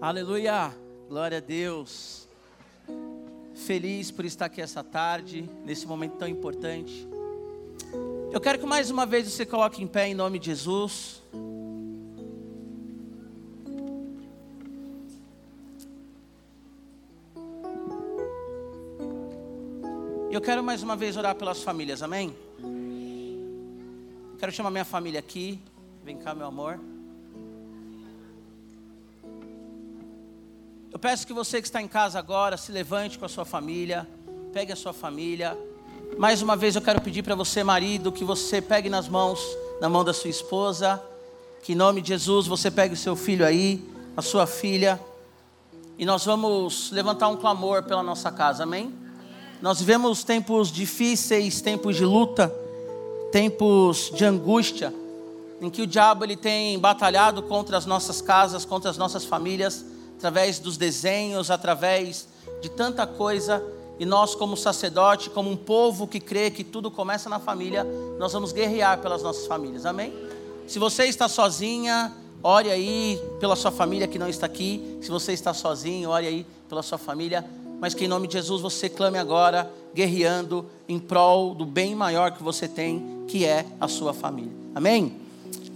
Aleluia, glória a Deus. Feliz por estar aqui essa tarde, nesse momento tão importante. Eu quero que mais uma vez você coloque em pé em nome de Jesus. Eu quero mais uma vez orar pelas famílias, amém? Quero chamar minha família aqui. Vem cá, meu amor. Eu peço que você que está em casa agora se levante com a sua família, pegue a sua família. Mais uma vez eu quero pedir para você, marido, que você pegue nas mãos, na mão da sua esposa, que em nome de Jesus você pegue o seu filho aí, a sua filha, e nós vamos levantar um clamor pela nossa casa, amém? Nós vivemos tempos difíceis, tempos de luta, tempos de angústia, em que o diabo ele tem batalhado contra as nossas casas, contra as nossas famílias, através dos desenhos, através de tanta coisa, e nós como sacerdote, como um povo que crê que tudo começa na família, nós vamos guerrear pelas nossas famílias. Amém? Se você está sozinha, ore aí pela sua família que não está aqui. Se você está sozinho, ore aí pela sua família mas que em nome de Jesus você clame agora, guerreando em prol do bem maior que você tem, que é a sua família. Amém?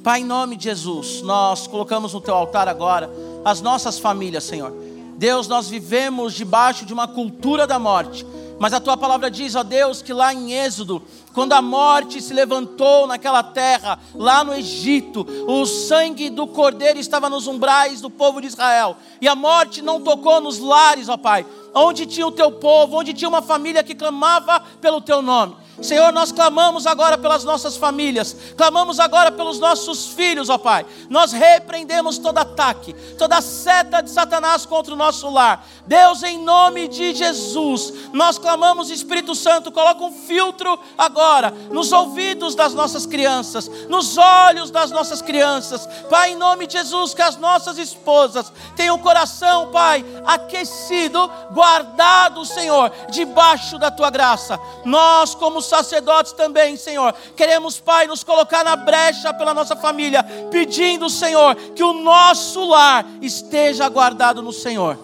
Pai, em nome de Jesus, nós colocamos no teu altar agora as nossas famílias, Senhor. Deus, nós vivemos debaixo de uma cultura da morte. Mas a tua palavra diz, ó Deus, que lá em Êxodo, quando a morte se levantou naquela terra, lá no Egito, o sangue do cordeiro estava nos umbrais do povo de Israel, e a morte não tocou nos lares, ó Pai, onde tinha o teu povo, onde tinha uma família que clamava pelo teu nome. Senhor, nós clamamos agora pelas nossas famílias, clamamos agora pelos nossos filhos, ó Pai. Nós repreendemos todo ataque, toda seta de Satanás contra o nosso lar. Deus, em nome de Jesus, nós clamamos, Espírito Santo, coloca um filtro agora nos ouvidos das nossas crianças, nos olhos das nossas crianças. Pai, em nome de Jesus, que as nossas esposas tenham o coração, Pai, aquecido, guardado, Senhor, debaixo da tua graça. Nós, como sacerdotes também, Senhor, queremos, Pai, nos colocar na brecha pela nossa família, pedindo, Senhor, que o nosso lar esteja guardado no Senhor.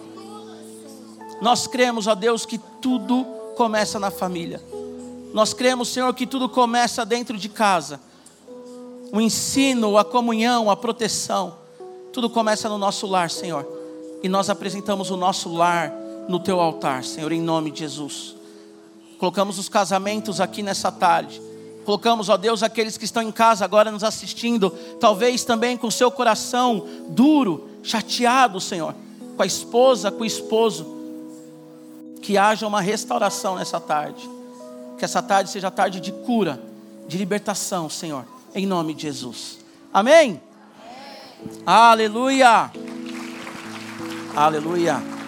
Nós cremos, ó Deus, que tudo começa na família. Nós cremos, Senhor, que tudo começa dentro de casa. O ensino, a comunhão, a proteção, tudo começa no nosso lar, Senhor. E nós apresentamos o nosso lar no teu altar, Senhor, em nome de Jesus. Colocamos os casamentos aqui nessa tarde. Colocamos, ó Deus, aqueles que estão em casa agora nos assistindo, talvez também com seu coração duro, chateado, Senhor, com a esposa, com o esposo que haja uma restauração nessa tarde. Que essa tarde seja tarde de cura, de libertação, Senhor, em nome de Jesus. Amém? Amém. Aleluia. Aleluia.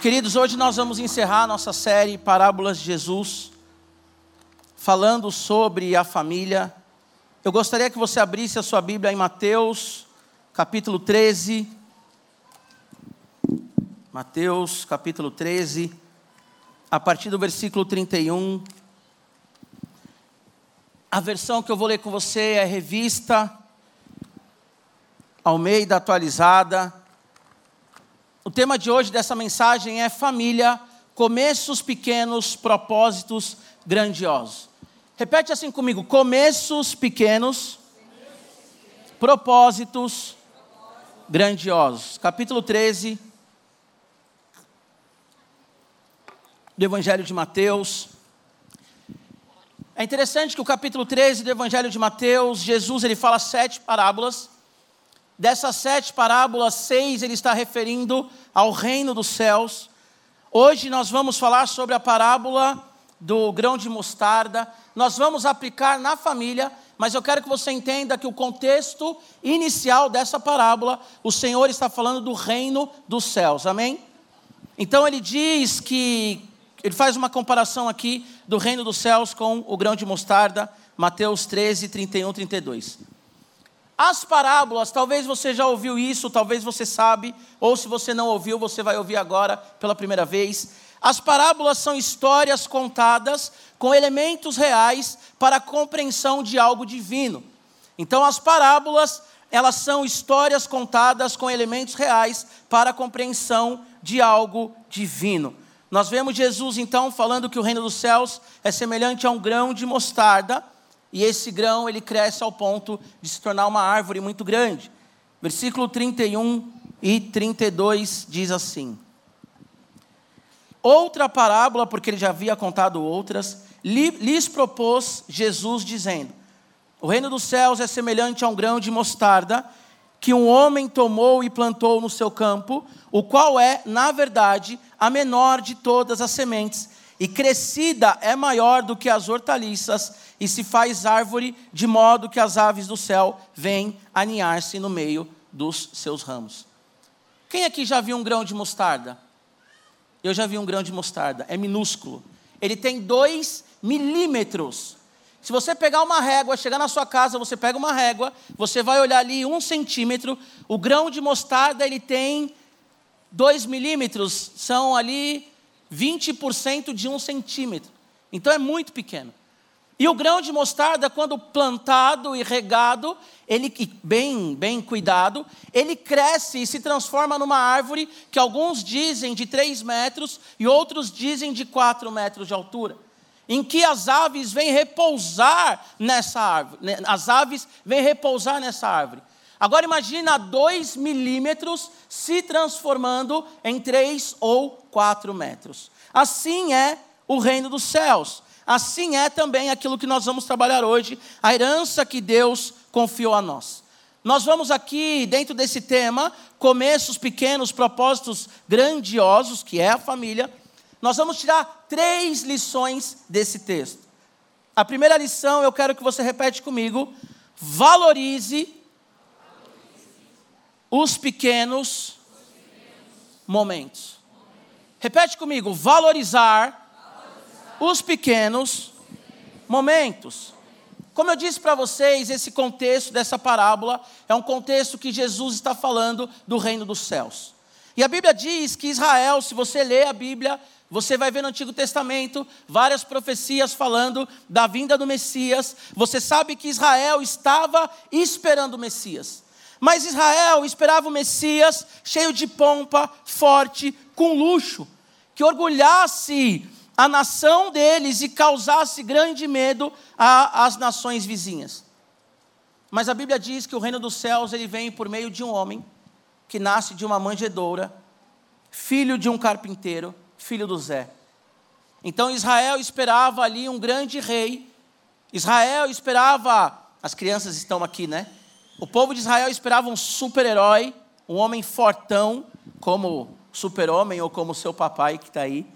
Queridos, hoje nós vamos encerrar nossa série Parábolas de Jesus, falando sobre a família. Eu gostaria que você abrisse a sua Bíblia em Mateus, capítulo 13. Mateus capítulo 13, a partir do versículo 31. A versão que eu vou ler com você é revista Almeida atualizada. O tema de hoje dessa mensagem é família, começos pequenos, propósitos grandiosos. Repete assim comigo: começos pequenos, propósitos grandiosos. Capítulo 13, do Evangelho de Mateus. É interessante que o capítulo 13 do Evangelho de Mateus, Jesus ele fala sete parábolas. Dessas sete parábolas, seis ele está referindo ao reino dos céus. Hoje nós vamos falar sobre a parábola do grão de mostarda. Nós vamos aplicar na família, mas eu quero que você entenda que o contexto inicial dessa parábola, o Senhor está falando do reino dos céus. Amém? Então ele diz que ele faz uma comparação aqui do reino dos céus com o grão de mostarda, Mateus 13, 31, 32. As parábolas, talvez você já ouviu isso, talvez você sabe, ou se você não ouviu, você vai ouvir agora pela primeira vez. As parábolas são histórias contadas com elementos reais para a compreensão de algo divino. Então, as parábolas, elas são histórias contadas com elementos reais para a compreensão de algo divino. Nós vemos Jesus então falando que o reino dos céus é semelhante a um grão de mostarda, e esse grão ele cresce ao ponto de se tornar uma árvore muito grande. Versículo 31 e 32 diz assim: Outra parábola, porque ele já havia contado outras, lhes propôs Jesus, dizendo: O reino dos céus é semelhante a um grão de mostarda que um homem tomou e plantou no seu campo, o qual é, na verdade, a menor de todas as sementes, e crescida é maior do que as hortaliças, e se faz árvore, de modo que as aves do céu vêm aninhar-se no meio dos seus ramos. Quem aqui já viu um grão de mostarda? Eu já vi um grão de mostarda, é minúsculo. Ele tem dois milímetros. Se você pegar uma régua, chegar na sua casa, você pega uma régua, você vai olhar ali um centímetro, o grão de mostarda ele tem dois milímetros, são ali 20% de um centímetro. Então é muito pequeno. E o grão de mostarda, quando plantado e regado, ele bem, bem cuidado, ele cresce e se transforma numa árvore que alguns dizem de 3 metros e outros dizem de 4 metros de altura. Em que as aves vêm repousar nessa árvore. Né, as aves vêm repousar nessa árvore. Agora imagina 2 milímetros se transformando em 3 ou 4 metros. Assim é o reino dos céus. Assim é também aquilo que nós vamos trabalhar hoje, a herança que Deus confiou a nós. Nós vamos aqui, dentro desse tema, começos pequenos, propósitos grandiosos, que é a família. Nós vamos tirar três lições desse texto. A primeira lição, eu quero que você repete comigo: valorize os pequenos momentos. Repete comigo: valorizar os pequenos momentos. Como eu disse para vocês, esse contexto dessa parábola é um contexto que Jesus está falando do reino dos céus. E a Bíblia diz que Israel, se você ler a Bíblia, você vai ver no Antigo Testamento várias profecias falando da vinda do Messias. Você sabe que Israel estava esperando o Messias. Mas Israel esperava o Messias cheio de pompa, forte, com luxo, que orgulhasse a nação deles e causasse grande medo às nações vizinhas. Mas a Bíblia diz que o reino dos céus ele vem por meio de um homem que nasce de uma manjedoura, filho de um carpinteiro, filho do Zé. Então Israel esperava ali um grande rei. Israel esperava, as crianças estão aqui, né? O povo de Israel esperava um super-herói, um homem fortão, como super-homem ou como seu papai que está aí.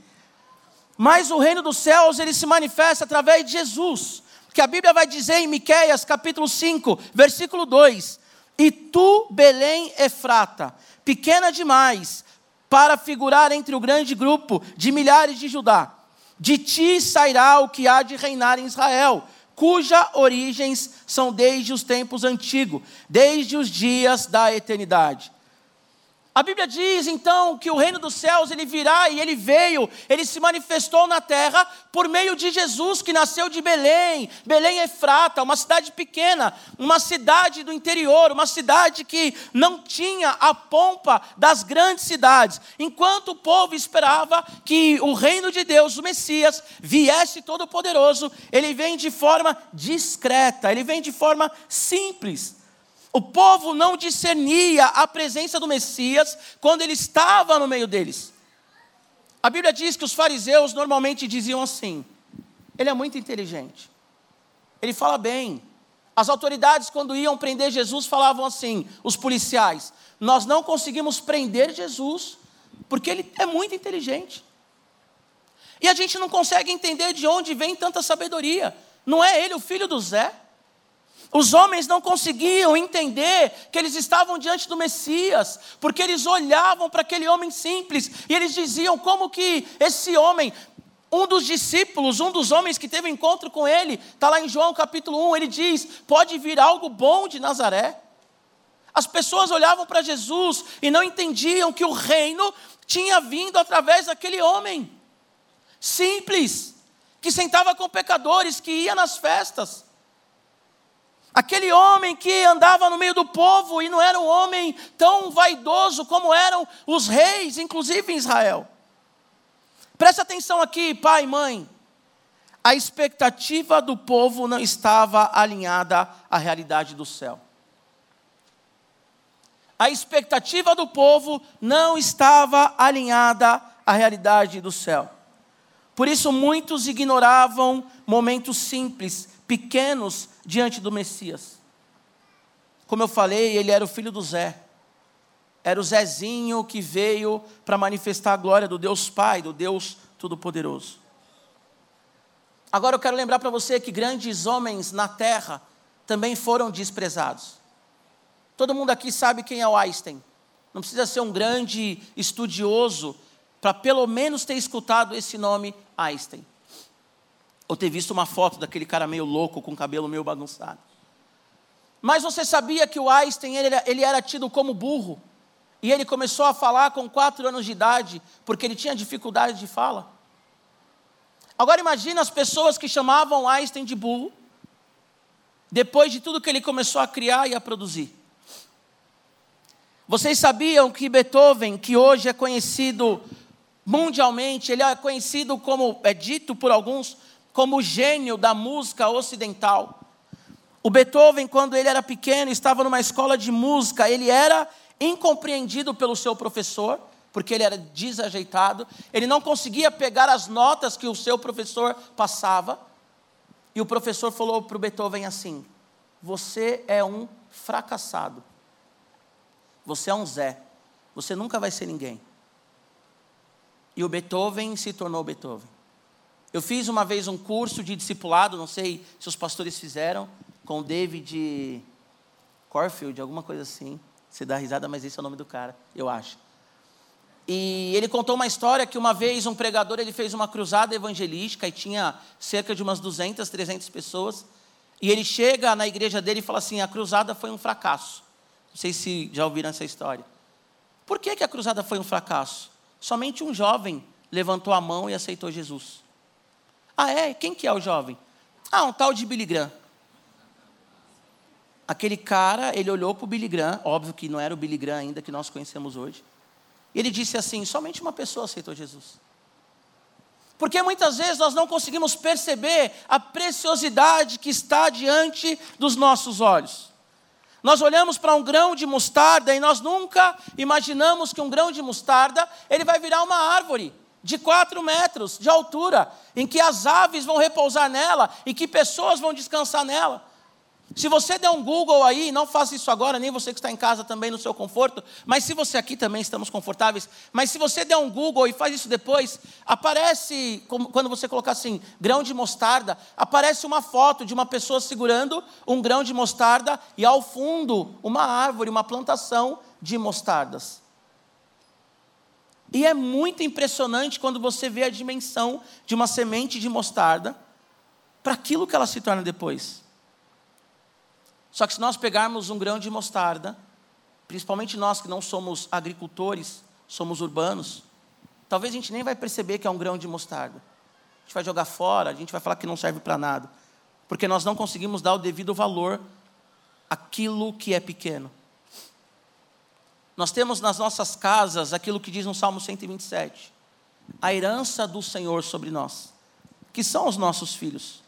Mas o reino dos céus, ele se manifesta através de Jesus. Que a Bíblia vai dizer em Miqueias, capítulo 5, versículo 2: "E tu, Belém Efrata, pequena demais para figurar entre o grande grupo de milhares de Judá, de ti sairá o que há de reinar em Israel." cuja origens são desde os tempos antigos, desde os dias da eternidade. A Bíblia diz então que o reino dos céus ele virá e ele veio, ele se manifestou na terra por meio de Jesus que nasceu de Belém, Belém Efrata, uma cidade pequena, uma cidade do interior, uma cidade que não tinha a pompa das grandes cidades. Enquanto o povo esperava que o reino de Deus, o Messias, viesse todo poderoso, ele vem de forma discreta, ele vem de forma simples. O povo não discernia a presença do Messias quando ele estava no meio deles. A Bíblia diz que os fariseus normalmente diziam assim: ele é muito inteligente, ele fala bem. As autoridades, quando iam prender Jesus, falavam assim: os policiais, nós não conseguimos prender Jesus porque ele é muito inteligente. E a gente não consegue entender de onde vem tanta sabedoria. Não é ele o filho do Zé? Os homens não conseguiam entender que eles estavam diante do Messias, porque eles olhavam para aquele homem simples e eles diziam como que esse homem, um dos discípulos, um dos homens que teve encontro com ele, está lá em João capítulo 1, ele diz: pode vir algo bom de Nazaré. As pessoas olhavam para Jesus e não entendiam que o reino tinha vindo através daquele homem, simples, que sentava com pecadores, que ia nas festas. Aquele homem que andava no meio do povo e não era um homem tão vaidoso como eram os reis, inclusive em Israel. Preste atenção aqui, pai e mãe. A expectativa do povo não estava alinhada à realidade do céu. A expectativa do povo não estava alinhada à realidade do céu. Por isso, muitos ignoravam momentos simples, pequenos, diante do Messias. Como eu falei, ele era o filho do Zé. Era o Zezinho que veio para manifestar a glória do Deus Pai, do Deus Todo-Poderoso. Agora eu quero lembrar para você que grandes homens na terra também foram desprezados. Todo mundo aqui sabe quem é o Einstein. Não precisa ser um grande estudioso para pelo menos ter escutado esse nome Einstein. Ou ter visto uma foto daquele cara meio louco com cabelo meio bagunçado. Mas você sabia que o Einstein ele era, ele era tido como burro? E ele começou a falar com quatro anos de idade, porque ele tinha dificuldade de fala. Agora imagine as pessoas que chamavam Einstein de burro, depois de tudo que ele começou a criar e a produzir. Vocês sabiam que Beethoven, que hoje é conhecido mundialmente, ele é conhecido como, é dito por alguns, como gênio da música ocidental. O Beethoven, quando ele era pequeno, estava numa escola de música, ele era incompreendido pelo seu professor, porque ele era desajeitado, ele não conseguia pegar as notas que o seu professor passava. E o professor falou para o Beethoven assim: Você é um fracassado. Você é um Zé. Você nunca vai ser ninguém. E o Beethoven se tornou Beethoven. Eu fiz uma vez um curso de discipulado, não sei se os pastores fizeram, com o David Corfield, alguma coisa assim. Você dá risada, mas esse é o nome do cara, eu acho. E ele contou uma história que uma vez um pregador ele fez uma cruzada evangelística e tinha cerca de umas 200, 300 pessoas. E ele chega na igreja dele e fala assim: a cruzada foi um fracasso. Não sei se já ouviram essa história. Por que, que a cruzada foi um fracasso? Somente um jovem levantou a mão e aceitou Jesus. Ah, é? Quem que é o jovem? Ah, um tal de Billy Graham. Aquele cara, ele olhou para o Billy Graham, óbvio que não era o Billy Graham ainda que nós conhecemos hoje. Ele disse assim: somente uma pessoa aceitou Jesus. Porque muitas vezes nós não conseguimos perceber a preciosidade que está diante dos nossos olhos. Nós olhamos para um grão de mostarda e nós nunca imaginamos que um grão de mostarda ele vai virar uma árvore de quatro metros de altura, em que as aves vão repousar nela e que pessoas vão descansar nela. Se você der um Google aí, não faça isso agora, nem você que está em casa também no seu conforto, mas se você aqui também estamos confortáveis, mas se você der um Google e faz isso depois, aparece, quando você colocar assim, grão de mostarda, aparece uma foto de uma pessoa segurando um grão de mostarda e ao fundo uma árvore, uma plantação de mostardas. E é muito impressionante quando você vê a dimensão de uma semente de mostarda para aquilo que ela se torna depois. Só que se nós pegarmos um grão de mostarda, principalmente nós que não somos agricultores, somos urbanos, talvez a gente nem vai perceber que é um grão de mostarda. A gente vai jogar fora, a gente vai falar que não serve para nada, porque nós não conseguimos dar o devido valor àquilo que é pequeno. Nós temos nas nossas casas aquilo que diz no Salmo 127, a herança do Senhor sobre nós, que são os nossos filhos.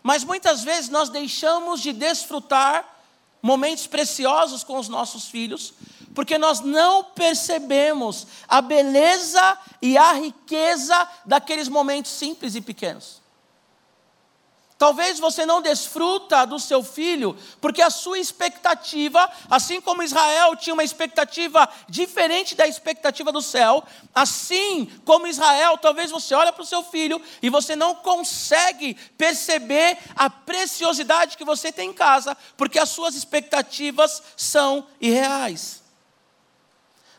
Mas muitas vezes nós deixamos de desfrutar momentos preciosos com os nossos filhos, porque nós não percebemos a beleza e a riqueza daqueles momentos simples e pequenos. Talvez você não desfruta do seu filho, porque a sua expectativa, assim como Israel tinha uma expectativa diferente da expectativa do céu, assim como Israel, talvez você olha para o seu filho e você não consegue perceber a preciosidade que você tem em casa, porque as suas expectativas são irreais.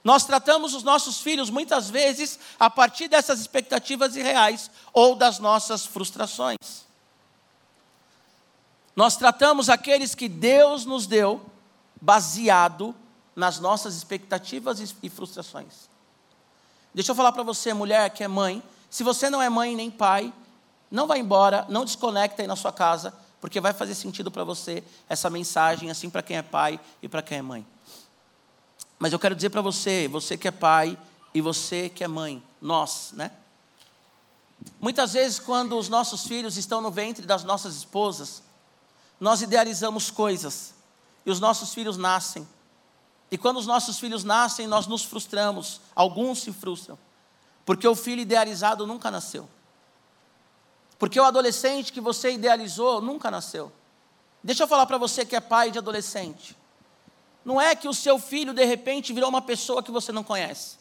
Nós tratamos os nossos filhos muitas vezes a partir dessas expectativas irreais ou das nossas frustrações. Nós tratamos aqueles que Deus nos deu baseado nas nossas expectativas e frustrações. Deixa eu falar para você, mulher que é mãe, se você não é mãe nem pai, não vá embora, não desconecta aí na sua casa, porque vai fazer sentido para você essa mensagem, assim para quem é pai e para quem é mãe. Mas eu quero dizer para você, você que é pai e você que é mãe, nós, né? Muitas vezes, quando os nossos filhos estão no ventre das nossas esposas, nós idealizamos coisas e os nossos filhos nascem. E quando os nossos filhos nascem, nós nos frustramos, alguns se frustram, porque o filho idealizado nunca nasceu. Porque o adolescente que você idealizou nunca nasceu. Deixa eu falar para você que é pai de adolescente. Não é que o seu filho de repente virou uma pessoa que você não conhece.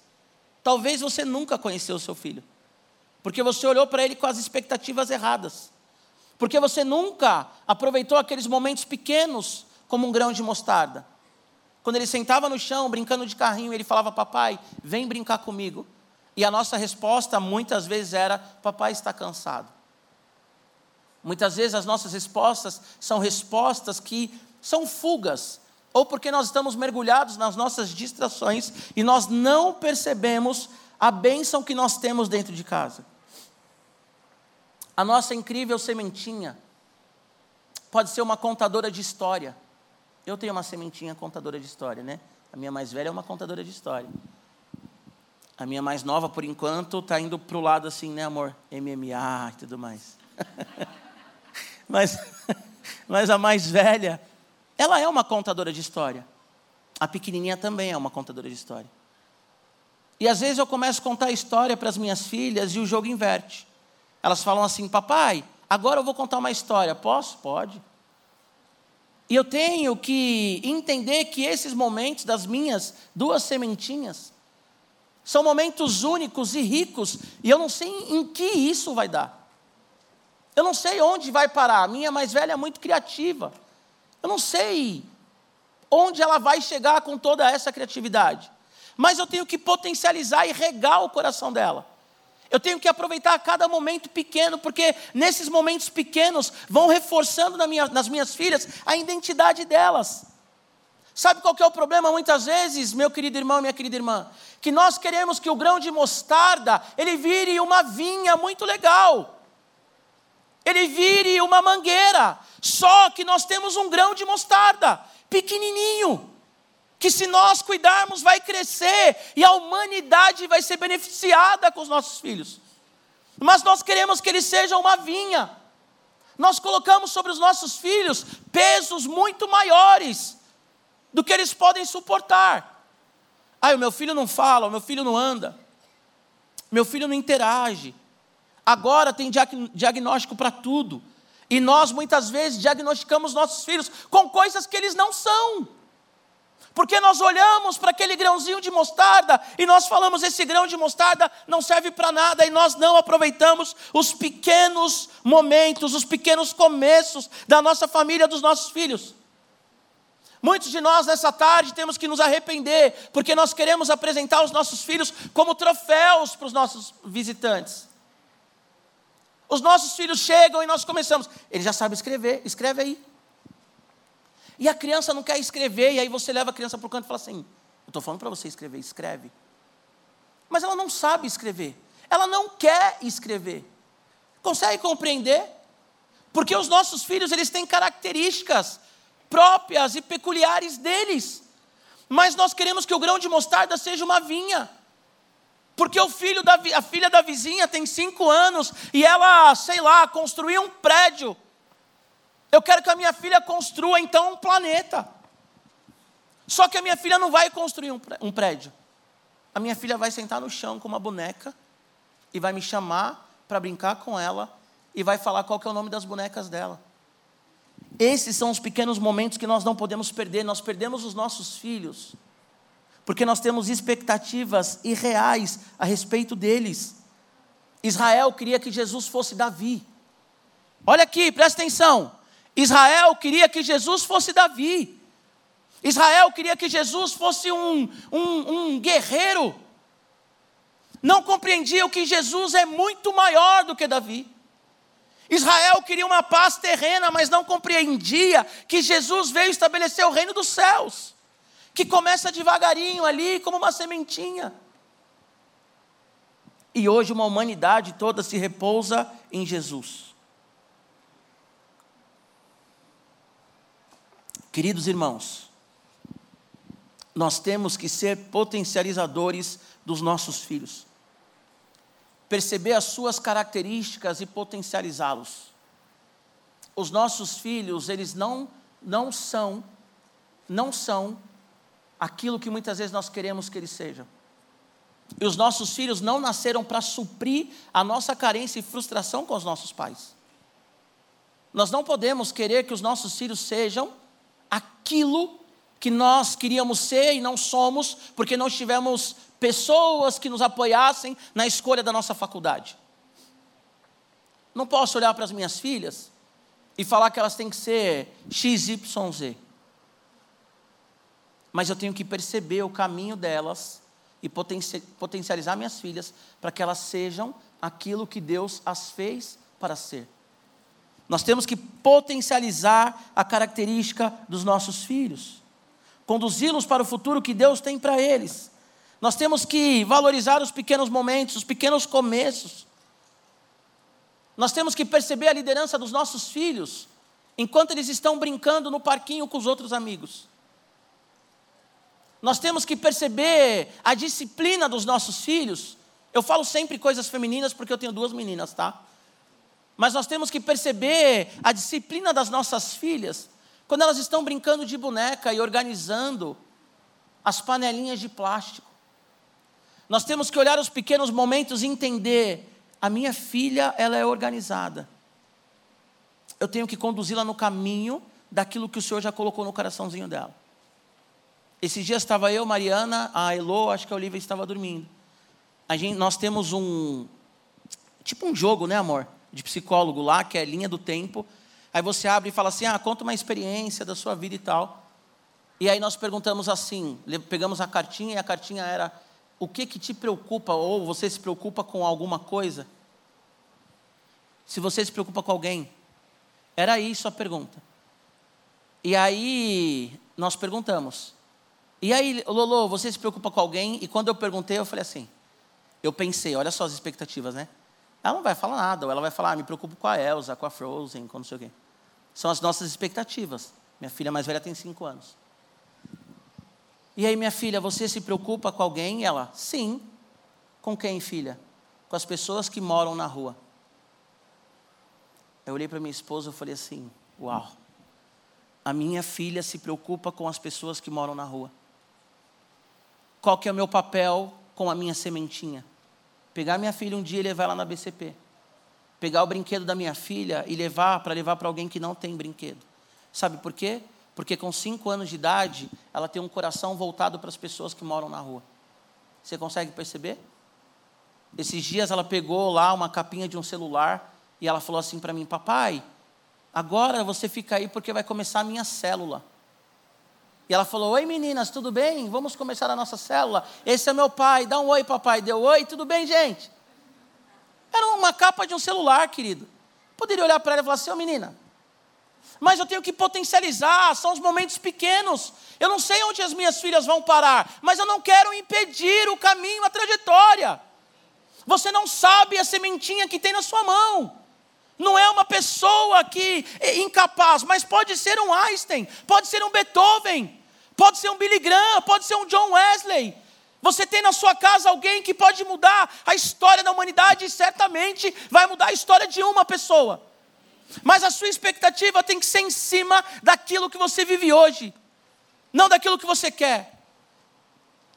Talvez você nunca conheceu o seu filho. Porque você olhou para ele com as expectativas erradas. Porque você nunca aproveitou aqueles momentos pequenos como um grão de mostarda. Quando ele sentava no chão, brincando de carrinho, ele falava: Papai, vem brincar comigo. E a nossa resposta muitas vezes era: Papai está cansado. Muitas vezes as nossas respostas são respostas que são fugas, ou porque nós estamos mergulhados nas nossas distrações e nós não percebemos a bênção que nós temos dentro de casa. A nossa incrível sementinha pode ser uma contadora de história. Eu tenho uma sementinha contadora de história, né? A minha mais velha é uma contadora de história. A minha mais nova, por enquanto, está indo para o lado assim, né, amor? MMA e tudo mais. mas, mas a mais velha, ela é uma contadora de história. A pequenininha também é uma contadora de história. E às vezes eu começo a contar a história para as minhas filhas e o jogo inverte. Elas falam assim: Papai, agora eu vou contar uma história. Posso? Pode. E eu tenho que entender que esses momentos das minhas duas sementinhas são momentos únicos e ricos, e eu não sei em que isso vai dar. Eu não sei onde vai parar. A minha mais velha é muito criativa. Eu não sei onde ela vai chegar com toda essa criatividade. Mas eu tenho que potencializar e regar o coração dela. Eu tenho que aproveitar cada momento pequeno, porque nesses momentos pequenos vão reforçando na minha, nas minhas filhas a identidade delas. Sabe qual é o problema muitas vezes, meu querido irmão, minha querida irmã? Que nós queremos que o grão de mostarda, ele vire uma vinha muito legal ele vire uma mangueira. Só que nós temos um grão de mostarda, pequenininho, que se nós cuidarmos vai crescer e a humanidade vai ser beneficiada com os nossos filhos. Mas nós queremos que ele seja uma vinha. Nós colocamos sobre os nossos filhos pesos muito maiores do que eles podem suportar. Ah, o meu filho não fala, o meu filho não anda, meu filho não interage. Agora tem diagnóstico para tudo. E nós muitas vezes diagnosticamos nossos filhos com coisas que eles não são. Porque nós olhamos para aquele grãozinho de mostarda e nós falamos: esse grão de mostarda não serve para nada, e nós não aproveitamos os pequenos momentos, os pequenos começos da nossa família, dos nossos filhos. Muitos de nós nessa tarde temos que nos arrepender, porque nós queremos apresentar os nossos filhos como troféus para os nossos visitantes. Os nossos filhos chegam e nós começamos. Ele já sabe escrever, escreve aí. E a criança não quer escrever, e aí você leva a criança para o canto e fala assim: Eu estou falando para você escrever, escreve. Mas ela não sabe escrever, ela não quer escrever. Consegue compreender? Porque os nossos filhos, eles têm características próprias e peculiares deles. Mas nós queremos que o grão de mostarda seja uma vinha. Porque o filho da, a filha da vizinha tem cinco anos e ela, sei lá, construiu um prédio. Eu quero que a minha filha construa então um planeta. Só que a minha filha não vai construir um prédio. A minha filha vai sentar no chão com uma boneca e vai me chamar para brincar com ela e vai falar qual é o nome das bonecas dela. Esses são os pequenos momentos que nós não podemos perder. Nós perdemos os nossos filhos porque nós temos expectativas irreais a respeito deles. Israel queria que Jesus fosse Davi. Olha aqui, presta atenção. Israel queria que Jesus fosse Davi. Israel queria que Jesus fosse um, um, um guerreiro. Não compreendia que Jesus é muito maior do que Davi. Israel queria uma paz terrena, mas não compreendia que Jesus veio estabelecer o reino dos céus que começa devagarinho ali, como uma sementinha. E hoje uma humanidade toda se repousa em Jesus. Queridos irmãos, nós temos que ser potencializadores dos nossos filhos. Perceber as suas características e potencializá-los. Os nossos filhos, eles não não são não são aquilo que muitas vezes nós queremos que eles sejam. E os nossos filhos não nasceram para suprir a nossa carência e frustração com os nossos pais. Nós não podemos querer que os nossos filhos sejam aquilo que nós queríamos ser e não somos, porque não tivemos pessoas que nos apoiassem na escolha da nossa faculdade. Não posso olhar para as minhas filhas e falar que elas têm que ser XYZ. Mas eu tenho que perceber o caminho delas e potencializar minhas filhas para que elas sejam aquilo que Deus as fez para ser. Nós temos que potencializar a característica dos nossos filhos, conduzi-los para o futuro que Deus tem para eles. Nós temos que valorizar os pequenos momentos, os pequenos começos. Nós temos que perceber a liderança dos nossos filhos enquanto eles estão brincando no parquinho com os outros amigos. Nós temos que perceber a disciplina dos nossos filhos. Eu falo sempre coisas femininas porque eu tenho duas meninas, tá? Mas nós temos que perceber a disciplina das nossas filhas quando elas estão brincando de boneca e organizando as panelinhas de plástico. Nós temos que olhar os pequenos momentos e entender: a minha filha, ela é organizada. Eu tenho que conduzi-la no caminho daquilo que o Senhor já colocou no coraçãozinho dela. Esses dias estava eu, Mariana, a Elo, acho que a Olivia estava dormindo. A gente, nós temos um, tipo um jogo, né, amor? De psicólogo lá, que é linha do tempo. Aí você abre e fala assim: ah, conta uma experiência da sua vida e tal. E aí nós perguntamos assim: pegamos a cartinha e a cartinha era: o que que te preocupa? Ou você se preocupa com alguma coisa? Se você se preocupa com alguém, era isso a pergunta. E aí nós perguntamos: e aí, Lolo, você se preocupa com alguém? E quando eu perguntei, eu falei assim: eu pensei, olha só as expectativas, né? Ela não vai falar nada, ou ela vai falar, ah, me preocupo com a Elsa, com a Frozen, com não sei o quê. São as nossas expectativas. Minha filha mais velha tem cinco anos. E aí, minha filha, você se preocupa com alguém? E ela, sim. Com quem, filha? Com as pessoas que moram na rua. Eu olhei para minha esposa e falei assim: Uau, a minha filha se preocupa com as pessoas que moram na rua qual que é o meu papel com a minha sementinha. Pegar minha filha um dia e levar ela na BCP. Pegar o brinquedo da minha filha e levar para levar para alguém que não tem brinquedo. Sabe por quê? Porque com cinco anos de idade, ela tem um coração voltado para as pessoas que moram na rua. Você consegue perceber? Esses dias ela pegou lá uma capinha de um celular e ela falou assim para mim: Papai, agora você fica aí porque vai começar a minha célula. E ela falou: Oi meninas, tudo bem? Vamos começar a nossa célula. Esse é meu pai, dá um oi, papai. Deu oi, tudo bem, gente? Era uma capa de um celular, querido. Poderia olhar para ela e falar assim: Ô oh, menina, mas eu tenho que potencializar, são os momentos pequenos. Eu não sei onde as minhas filhas vão parar, mas eu não quero impedir o caminho, a trajetória. Você não sabe a sementinha que tem na sua mão. Não é uma pessoa que é incapaz, mas pode ser um Einstein, pode ser um Beethoven, pode ser um Billy Graham, pode ser um John Wesley. Você tem na sua casa alguém que pode mudar a história da humanidade e certamente vai mudar a história de uma pessoa. Mas a sua expectativa tem que ser em cima daquilo que você vive hoje, não daquilo que você quer.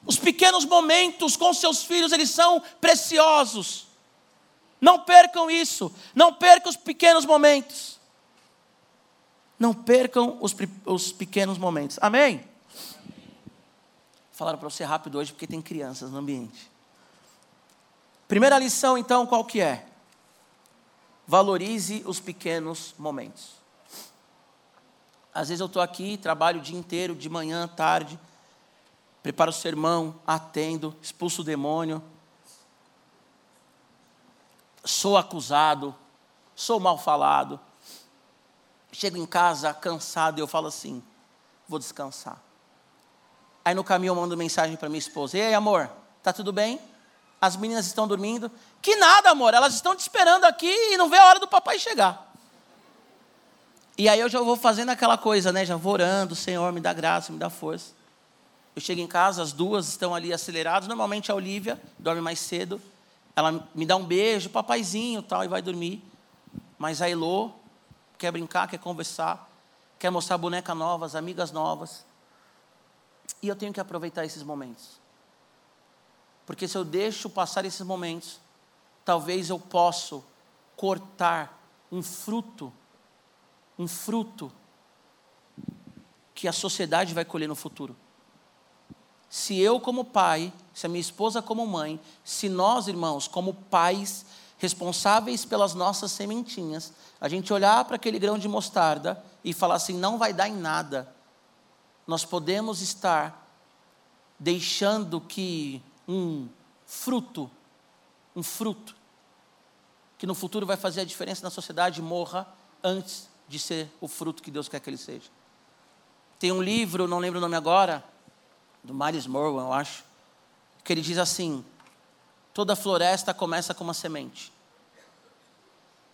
Os pequenos momentos com seus filhos, eles são preciosos. Não percam isso, não percam os pequenos momentos. Não percam os, os pequenos momentos. Amém? Falaram para você rápido hoje porque tem crianças no ambiente. Primeira lição, então, qual que é? Valorize os pequenos momentos. Às vezes eu estou aqui, trabalho o dia inteiro, de manhã, tarde, preparo o sermão, atendo, expulso o demônio, sou acusado, sou mal falado. Chego em casa cansado e eu falo assim: vou descansar. Aí no caminho eu mando mensagem para minha esposa: Ei, amor, tá tudo bem? As meninas estão dormindo? Que nada, amor, elas estão te esperando aqui e não vê a hora do papai chegar. E aí eu já vou fazendo aquela coisa, né? Já vou orando, Senhor, me dá graça, me dá força. Eu chego em casa, as duas estão ali aceleradas. Normalmente a Olivia dorme mais cedo. Ela me dá um beijo, papaizinho tal, e vai dormir. Mas a Elô quer brincar, quer conversar, quer mostrar boneca novas, amigas novas. E eu tenho que aproveitar esses momentos. Porque se eu deixo passar esses momentos, talvez eu possa cortar um fruto, um fruto que a sociedade vai colher no futuro. Se eu, como pai, se a minha esposa, como mãe, se nós, irmãos, como pais responsáveis pelas nossas sementinhas, a gente olhar para aquele grão de mostarda e falar assim: não vai dar em nada, nós podemos estar deixando que um fruto, um fruto, que no futuro vai fazer a diferença na sociedade, morra antes de ser o fruto que Deus quer que ele seja. Tem um livro, não lembro o nome agora, do Miles Morgan, eu acho, que ele diz assim: toda floresta começa com uma semente.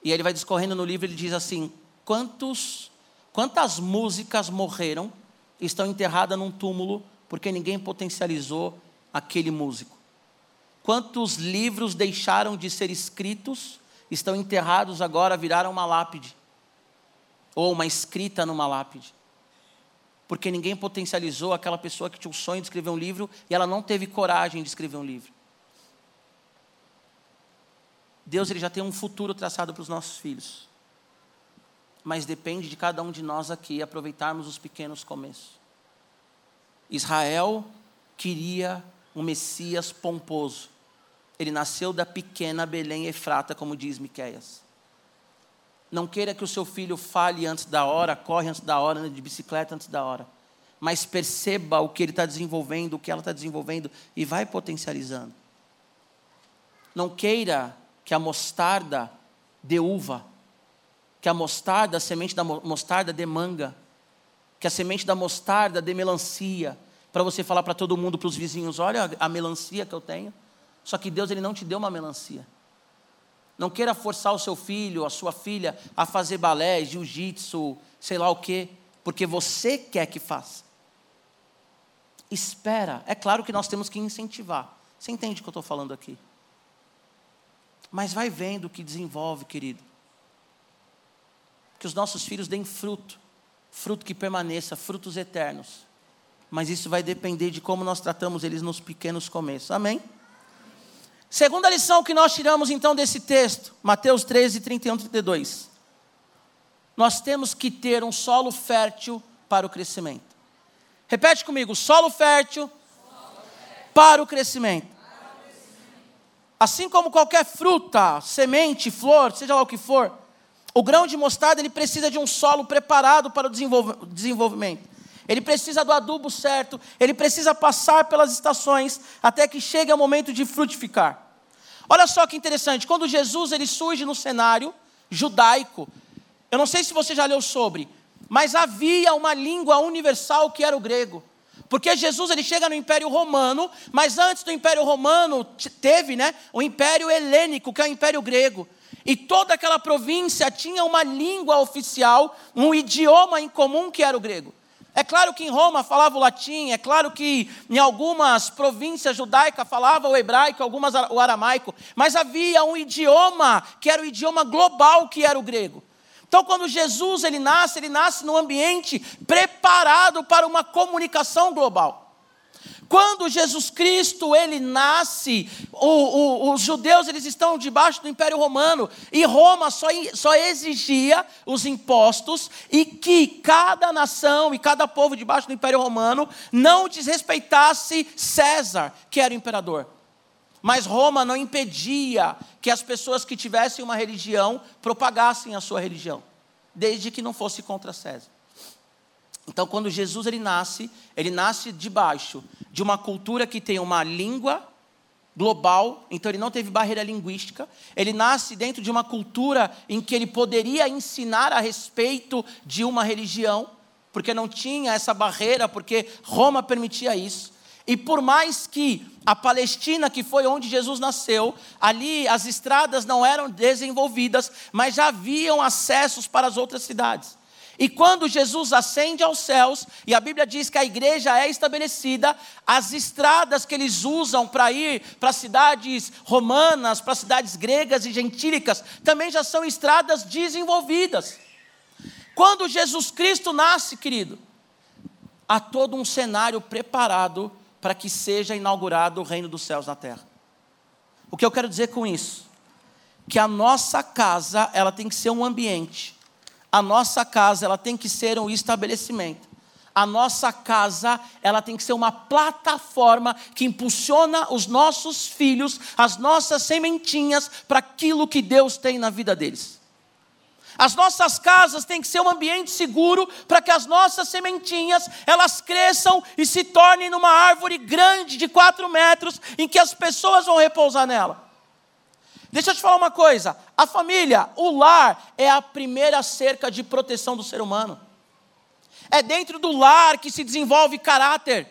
E ele vai discorrendo no livro, ele diz assim: quantos, quantas músicas morreram estão enterradas num túmulo porque ninguém potencializou aquele músico? Quantos livros deixaram de ser escritos, estão enterrados agora, viraram uma lápide? Ou uma escrita numa lápide? porque ninguém potencializou aquela pessoa que tinha o sonho de escrever um livro e ela não teve coragem de escrever um livro. Deus ele já tem um futuro traçado para os nossos filhos. Mas depende de cada um de nós aqui aproveitarmos os pequenos começos. Israel queria um Messias pomposo. Ele nasceu da pequena Belém Efrata, como diz Miqueias. Não queira que o seu filho fale antes da hora, corre antes da hora, ande de bicicleta antes da hora. Mas perceba o que ele está desenvolvendo, o que ela está desenvolvendo e vai potencializando. Não queira que a mostarda dê uva, que a mostarda, a semente da mostarda dê manga, que a semente da mostarda dê melancia, para você falar para todo mundo, para os vizinhos: olha a melancia que eu tenho. Só que Deus ele não te deu uma melancia. Não queira forçar o seu filho, a sua filha, a fazer balé, jiu-jitsu, sei lá o quê, porque você quer que faça. Espera. É claro que nós temos que incentivar. Você entende o que eu estou falando aqui? Mas vai vendo o que desenvolve, querido. Que os nossos filhos deem fruto, fruto que permaneça, frutos eternos. Mas isso vai depender de como nós tratamos eles nos pequenos começos. Amém? Segunda lição que nós tiramos então desse texto, Mateus 13, 31 32. Nós temos que ter um solo fértil para o crescimento. Repete comigo: solo fértil, para o crescimento. Assim como qualquer fruta, semente, flor, seja lá o que for, o grão de mostarda ele precisa de um solo preparado para o desenvolvimento. Ele precisa do adubo certo, ele precisa passar pelas estações até que chegue o momento de frutificar. Olha só que interessante, quando Jesus ele surge no cenário judaico, eu não sei se você já leu sobre, mas havia uma língua universal que era o grego. Porque Jesus ele chega no Império Romano, mas antes do Império Romano teve, né, o Império Helênico, que é o Império Grego. E toda aquela província tinha uma língua oficial, um idioma em comum que era o grego. É claro que em Roma falava o latim, é claro que em algumas províncias judaicas falava o hebraico, algumas o aramaico, mas havia um idioma que era o idioma global que era o grego. Então, quando Jesus ele nasce, ele nasce num ambiente preparado para uma comunicação global. Quando Jesus Cristo ele nasce, o, o, os judeus eles estão debaixo do Império Romano e Roma só, só exigia os impostos e que cada nação e cada povo debaixo do Império Romano não desrespeitasse César, que era o imperador. Mas Roma não impedia que as pessoas que tivessem uma religião propagassem a sua religião, desde que não fosse contra César. Então, quando Jesus ele nasce, ele nasce debaixo de uma cultura que tem uma língua global, então ele não teve barreira linguística. Ele nasce dentro de uma cultura em que ele poderia ensinar a respeito de uma religião, porque não tinha essa barreira, porque Roma permitia isso. E por mais que a Palestina, que foi onde Jesus nasceu, ali as estradas não eram desenvolvidas, mas já haviam acessos para as outras cidades. E quando Jesus ascende aos céus, e a Bíblia diz que a igreja é estabelecida, as estradas que eles usam para ir para cidades romanas, para cidades gregas e gentílicas, também já são estradas desenvolvidas. Quando Jesus Cristo nasce, querido, há todo um cenário preparado para que seja inaugurado o reino dos céus na terra. O que eu quero dizer com isso? Que a nossa casa, ela tem que ser um ambiente a nossa casa, ela tem que ser um estabelecimento. A nossa casa, ela tem que ser uma plataforma que impulsiona os nossos filhos, as nossas sementinhas para aquilo que Deus tem na vida deles. As nossas casas têm que ser um ambiente seguro para que as nossas sementinhas elas cresçam e se tornem numa árvore grande de quatro metros em que as pessoas vão repousar nela. Deixa eu te falar uma coisa: a família, o lar, é a primeira cerca de proteção do ser humano. É dentro do lar que se desenvolve caráter,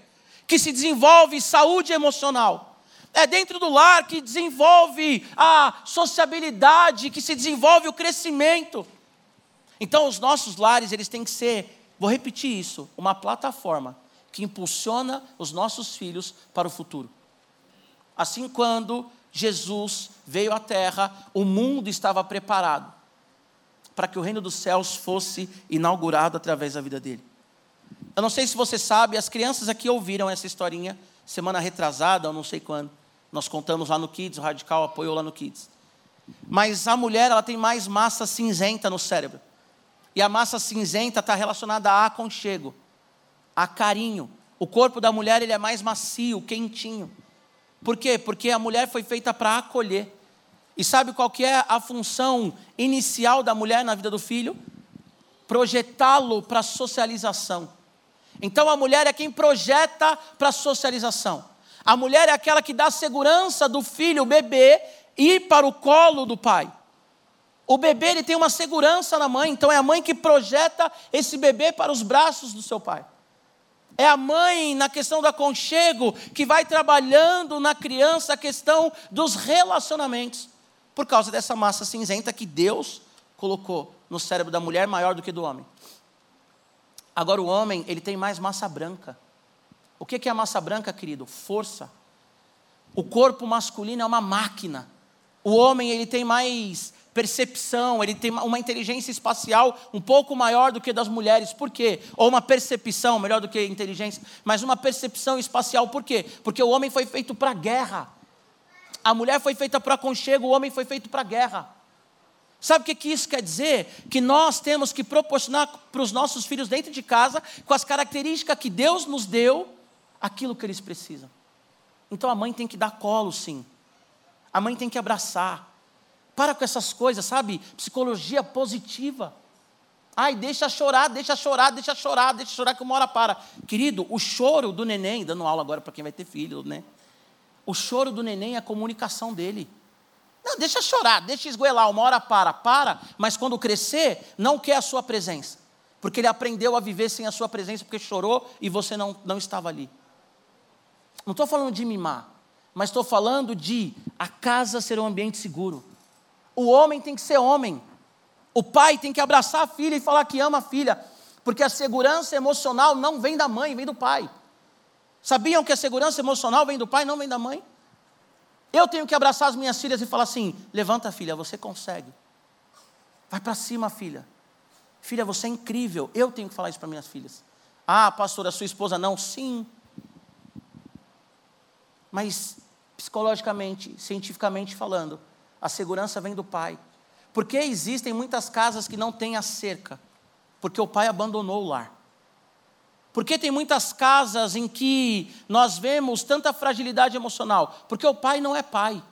que se desenvolve saúde emocional. É dentro do lar que desenvolve a sociabilidade, que se desenvolve o crescimento. Então, os nossos lares, eles têm que ser, vou repetir isso, uma plataforma que impulsiona os nossos filhos para o futuro. Assim, quando Jesus veio à terra, o mundo estava preparado para que o reino dos céus fosse inaugurado através da vida dele. Eu não sei se você sabe, as crianças aqui ouviram essa historinha semana retrasada, ou não sei quando. Nós contamos lá no Kids, o Radical apoiou lá no Kids. Mas a mulher, ela tem mais massa cinzenta no cérebro. E a massa cinzenta está relacionada a aconchego, a carinho. O corpo da mulher ele é mais macio, quentinho. Por quê? Porque a mulher foi feita para acolher. E sabe qual que é a função inicial da mulher na vida do filho? Projetá-lo para socialização. Então a mulher é quem projeta para socialização. A mulher é aquela que dá segurança do filho, o bebê, ir para o colo do pai. O bebê ele tem uma segurança na mãe, então é a mãe que projeta esse bebê para os braços do seu pai. É a mãe, na questão do aconchego, que vai trabalhando na criança a questão dos relacionamentos, por causa dessa massa cinzenta que Deus colocou no cérebro da mulher maior do que do homem. Agora, o homem, ele tem mais massa branca. O que é a massa branca, querido? Força. O corpo masculino é uma máquina. O homem, ele tem mais percepção, ele tem uma inteligência espacial um pouco maior do que das mulheres. Por quê? Ou uma percepção, melhor do que inteligência, mas uma percepção espacial. Por quê? Porque o homem foi feito para a guerra. A mulher foi feita para aconchego, o homem foi feito para guerra. Sabe o que isso quer dizer? Que nós temos que proporcionar para os nossos filhos dentro de casa, com as características que Deus nos deu, aquilo que eles precisam. Então a mãe tem que dar colo, sim. A mãe tem que abraçar. Para com essas coisas, sabe? Psicologia positiva. Ai, deixa chorar, deixa chorar, deixa chorar, deixa chorar que uma hora para. Querido, o choro do neném, dando aula agora para quem vai ter filho, né? O choro do neném é a comunicação dele. Não, deixa chorar, deixa esgoelar, uma hora para, para, mas quando crescer, não quer a sua presença. Porque ele aprendeu a viver sem a sua presença, porque chorou e você não, não estava ali. Não estou falando de mimar, mas estou falando de a casa ser um ambiente seguro. O homem tem que ser homem. O pai tem que abraçar a filha e falar que ama a filha, porque a segurança emocional não vem da mãe, vem do pai. Sabiam que a segurança emocional vem do pai, não vem da mãe? Eu tenho que abraçar as minhas filhas e falar assim: levanta, filha, você consegue. Vai para cima, filha. Filha, você é incrível. Eu tenho que falar isso para minhas filhas. Ah, pastor, a sua esposa não? Sim. Mas psicologicamente, cientificamente falando, a segurança vem do pai. Porque existem muitas casas que não têm a cerca? Porque o pai abandonou o lar. Porque tem muitas casas em que nós vemos tanta fragilidade emocional? Porque o pai não é pai.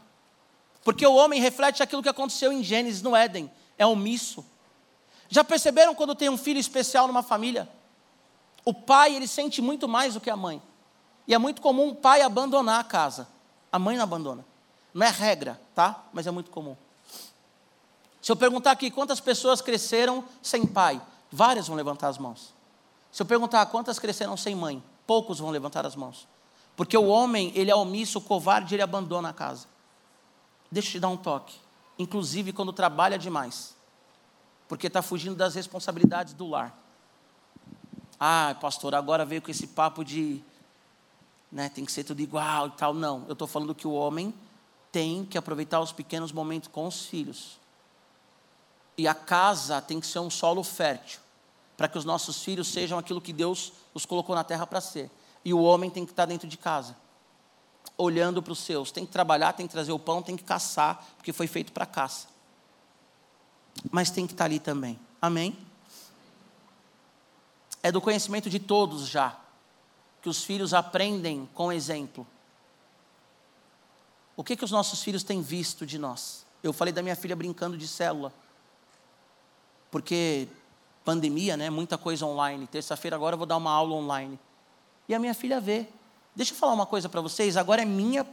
Porque o homem reflete aquilo que aconteceu em Gênesis, no Éden, é omisso. Já perceberam quando tem um filho especial numa família? O pai, ele sente muito mais do que a mãe. E é muito comum o pai abandonar a casa. A mãe não abandona. Não é regra, tá? Mas é muito comum. Se eu perguntar aqui quantas pessoas cresceram sem pai, várias vão levantar as mãos. Se eu perguntar quantas cresceram sem mãe, poucos vão levantar as mãos. Porque o homem, ele é omisso, covarde, ele abandona a casa. Deixa eu te dar um toque. Inclusive quando trabalha demais. Porque está fugindo das responsabilidades do lar. Ah, pastor, agora veio com esse papo de né, tem que ser tudo igual e tal. Não, eu estou falando que o homem tem que aproveitar os pequenos momentos com os filhos. E a casa tem que ser um solo fértil, para que os nossos filhos sejam aquilo que Deus os colocou na terra para ser. E o homem tem que estar dentro de casa, olhando para os seus. Tem que trabalhar, tem que trazer o pão, tem que caçar, porque foi feito para caça. Mas tem que estar ali também. Amém? É do conhecimento de todos já, que os filhos aprendem com exemplo. O que, que os nossos filhos têm visto de nós? Eu falei da minha filha brincando de célula porque pandemia, né? Muita coisa online. Terça-feira agora eu vou dar uma aula online. E a minha filha vê. Deixa eu falar uma coisa para vocês, agora é minha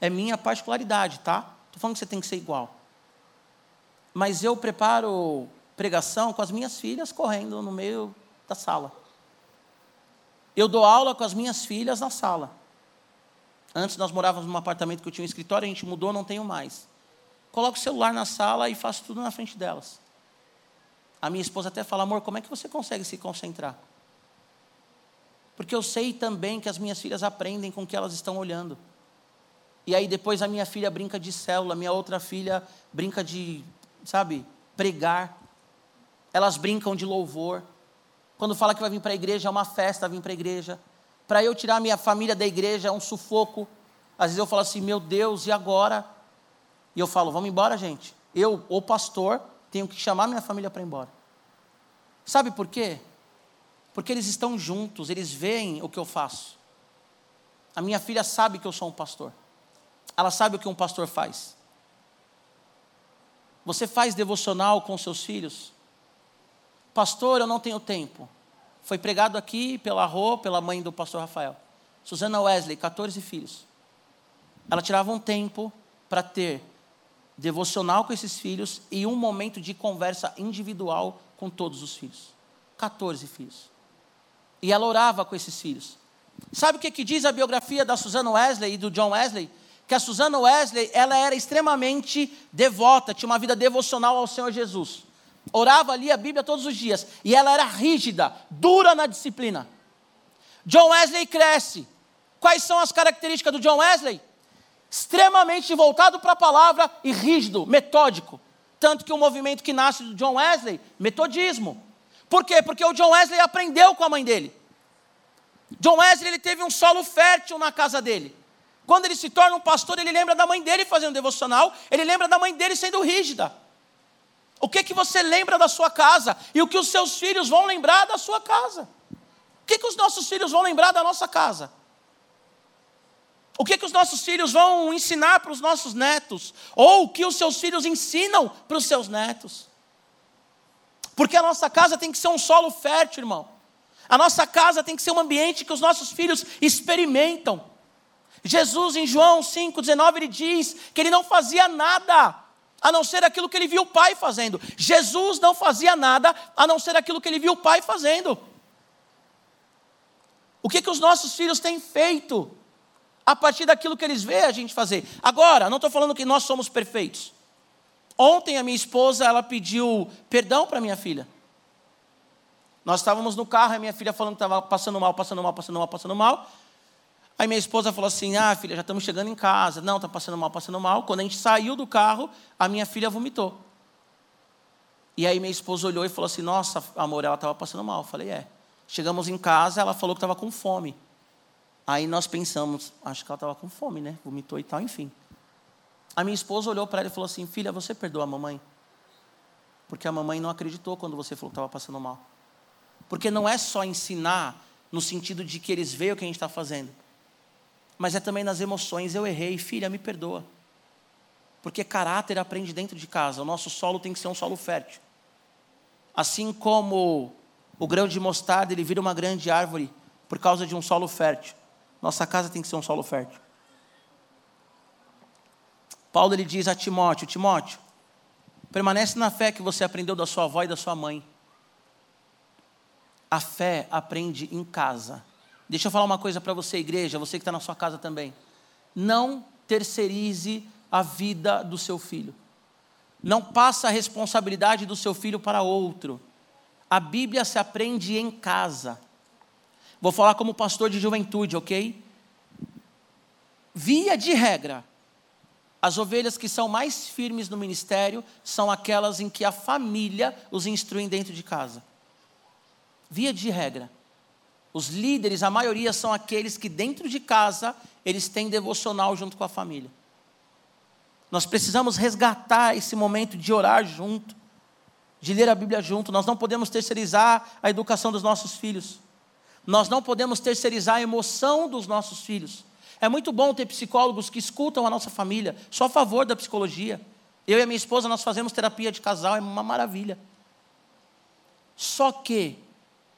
é minha particularidade, tá? Tô falando que você tem que ser igual. Mas eu preparo pregação com as minhas filhas correndo no meio da sala. Eu dou aula com as minhas filhas na sala. Antes nós morávamos num apartamento que eu tinha um escritório, a gente mudou, não tenho mais. Coloco o celular na sala e faço tudo na frente delas. A minha esposa até fala, amor, como é que você consegue se concentrar? Porque eu sei também que as minhas filhas aprendem com o que elas estão olhando. E aí depois a minha filha brinca de célula, minha outra filha brinca de, sabe, pregar. Elas brincam de louvor. Quando fala que vai vir para a igreja, é uma festa vir para a igreja. Para eu tirar minha família da igreja é um sufoco. Às vezes eu falo assim, meu Deus, e agora? E eu falo, vamos embora, gente. Eu, o pastor, tenho que chamar minha família para ir embora. Sabe por quê? Porque eles estão juntos, eles veem o que eu faço. A minha filha sabe que eu sou um pastor. Ela sabe o que um pastor faz. Você faz devocional com seus filhos? Pastor, eu não tenho tempo. Foi pregado aqui pela Rô, pela mãe do pastor Rafael. Susana Wesley, 14 filhos. Ela tirava um tempo para ter devocional com esses filhos e um momento de conversa individual com todos os filhos. 14 filhos. E ela orava com esses filhos. Sabe o que, que diz a biografia da Susana Wesley e do John Wesley? Que a Susana Wesley, ela era extremamente devota, tinha uma vida devocional ao Senhor Jesus. Orava ali a Bíblia todos os dias. E ela era rígida, dura na disciplina. John Wesley cresce. Quais são as características do John Wesley? extremamente voltado para a palavra e rígido, metódico. Tanto que o movimento que nasce do John Wesley, metodismo. Por quê? Porque o John Wesley aprendeu com a mãe dele. John Wesley ele teve um solo fértil na casa dele. Quando ele se torna um pastor, ele lembra da mãe dele fazendo devocional, ele lembra da mãe dele sendo rígida. O que que você lembra da sua casa e o que os seus filhos vão lembrar da sua casa? O que que os nossos filhos vão lembrar da nossa casa? O que, que os nossos filhos vão ensinar para os nossos netos? Ou o que os seus filhos ensinam para os seus netos? Porque a nossa casa tem que ser um solo fértil, irmão. A nossa casa tem que ser um ambiente que os nossos filhos experimentam. Jesus, em João 5,19, ele diz que ele não fazia nada a não ser aquilo que ele viu o Pai fazendo. Jesus não fazia nada a não ser aquilo que ele viu o Pai fazendo. O que, que os nossos filhos têm feito? a partir daquilo que eles veem a gente fazer. Agora, não estou falando que nós somos perfeitos. Ontem a minha esposa ela pediu perdão para minha filha. Nós estávamos no carro, a minha filha falando que estava passando mal, passando mal, passando mal, passando mal. Aí minha esposa falou assim: Ah, filha, já estamos chegando em casa. Não, está passando mal, passando mal. Quando a gente saiu do carro, a minha filha vomitou. E aí minha esposa olhou e falou assim: Nossa, amor, ela estava passando mal. Eu falei: É. Chegamos em casa, ela falou que estava com fome. Aí nós pensamos, acho que ela estava com fome, né? Vomitou e tal, enfim. A minha esposa olhou para ela e falou assim: Filha, você perdoa a mamãe? Porque a mamãe não acreditou quando você falou que estava passando mal. Porque não é só ensinar no sentido de que eles veem o que a gente está fazendo, mas é também nas emoções. Eu errei, filha, me perdoa. Porque caráter aprende dentro de casa. O nosso solo tem que ser um solo fértil. Assim como o grão de mostarda ele vira uma grande árvore por causa de um solo fértil. Nossa casa tem que ser um solo fértil. Paulo ele diz a Timóteo: Timóteo, permanece na fé que você aprendeu da sua avó e da sua mãe. A fé aprende em casa. Deixa eu falar uma coisa para você, igreja, você que está na sua casa também. Não terceirize a vida do seu filho. Não passa a responsabilidade do seu filho para outro. A Bíblia se aprende em casa. Vou falar como pastor de juventude, ok? Via de regra, as ovelhas que são mais firmes no ministério são aquelas em que a família os instrui dentro de casa. Via de regra. Os líderes, a maioria são aqueles que dentro de casa eles têm devocional junto com a família. Nós precisamos resgatar esse momento de orar junto, de ler a Bíblia junto. Nós não podemos terceirizar a educação dos nossos filhos. Nós não podemos terceirizar a emoção dos nossos filhos. É muito bom ter psicólogos que escutam a nossa família. Sou a favor da psicologia. Eu e a minha esposa, nós fazemos terapia de casal, é uma maravilha. Só que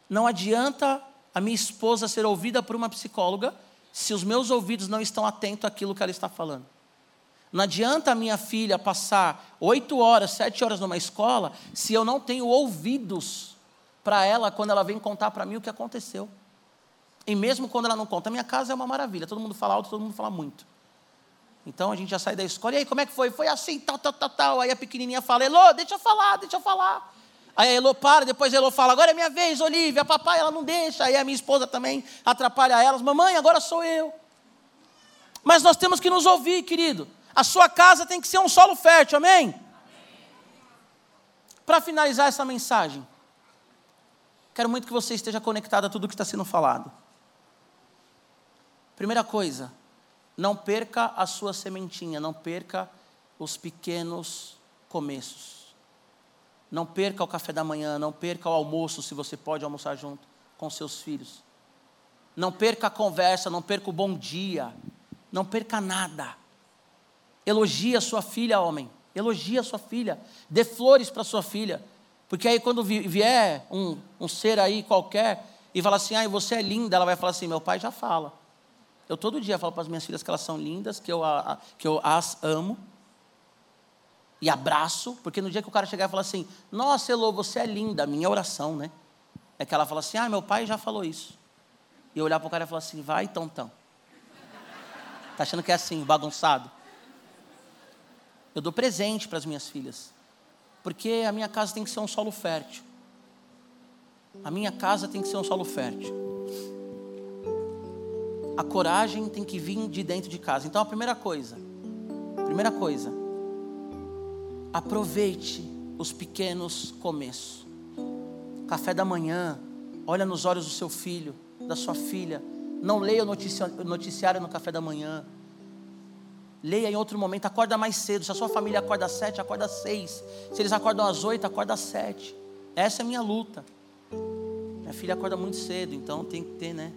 não adianta a minha esposa ser ouvida por uma psicóloga se os meus ouvidos não estão atentos àquilo que ela está falando. Não adianta a minha filha passar oito horas, sete horas numa escola, se eu não tenho ouvidos para ela quando ela vem contar para mim o que aconteceu. E mesmo quando ela não conta, a minha casa é uma maravilha, todo mundo fala alto, todo mundo fala muito. Então a gente já sai da escola, e aí como é que foi? Foi assim, tal, tal, tal, tal. Aí a pequenininha fala, Elô, deixa eu falar, deixa eu falar. Aí a Elô para, depois a Elô fala, agora é minha vez, Olivia, papai, ela não deixa. Aí a minha esposa também atrapalha elas, mamãe, agora sou eu. Mas nós temos que nos ouvir, querido. A sua casa tem que ser um solo fértil, amém? amém. Para finalizar essa mensagem, quero muito que você esteja conectado a tudo que está sendo falado. Primeira coisa, não perca a sua sementinha, não perca os pequenos começos. Não perca o café da manhã, não perca o almoço, se você pode almoçar junto com seus filhos. Não perca a conversa, não perca o bom dia, não perca nada. Elogie a sua filha, homem. Elogie a sua filha. Dê flores para sua filha. Porque aí quando vier um, um ser aí qualquer e falar assim, ah, você é linda, ela vai falar assim, meu pai já fala. Eu todo dia falo para as minhas filhas que elas são lindas, que eu, que eu as amo. E abraço, porque no dia que o cara chegar e falar assim, nossa, Elô, você é linda, minha oração, né? É que ela fala assim, ah, meu pai já falou isso. E eu olhar para o cara e falar assim, vai, tontão. Tá achando que é assim, bagunçado? Eu dou presente para as minhas filhas. Porque a minha casa tem que ser um solo fértil. A minha casa tem que ser um solo fértil a coragem tem que vir de dentro de casa. Então a primeira coisa, primeira coisa, aproveite os pequenos começos. Café da manhã, olha nos olhos do seu filho, da sua filha. Não leia o noticiário no café da manhã. Leia em outro momento, acorda mais cedo. Se a sua família acorda às sete, acorda às seis. Se eles acordam às oito, acorda às sete. Essa é a minha luta. Minha filha acorda muito cedo, então tem que ter, né?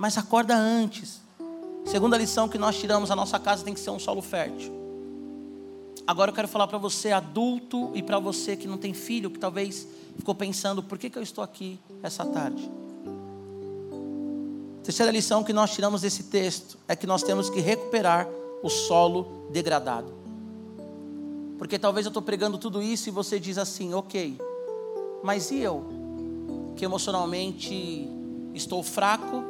mas acorda antes. Segunda lição que nós tiramos, a nossa casa tem que ser um solo fértil. Agora eu quero falar para você, adulto, e para você que não tem filho, que talvez ficou pensando, por que, que eu estou aqui essa tarde? Terceira lição que nós tiramos desse texto é que nós temos que recuperar o solo degradado. Porque talvez eu estou pregando tudo isso e você diz assim, ok, mas e eu? Que emocionalmente estou fraco,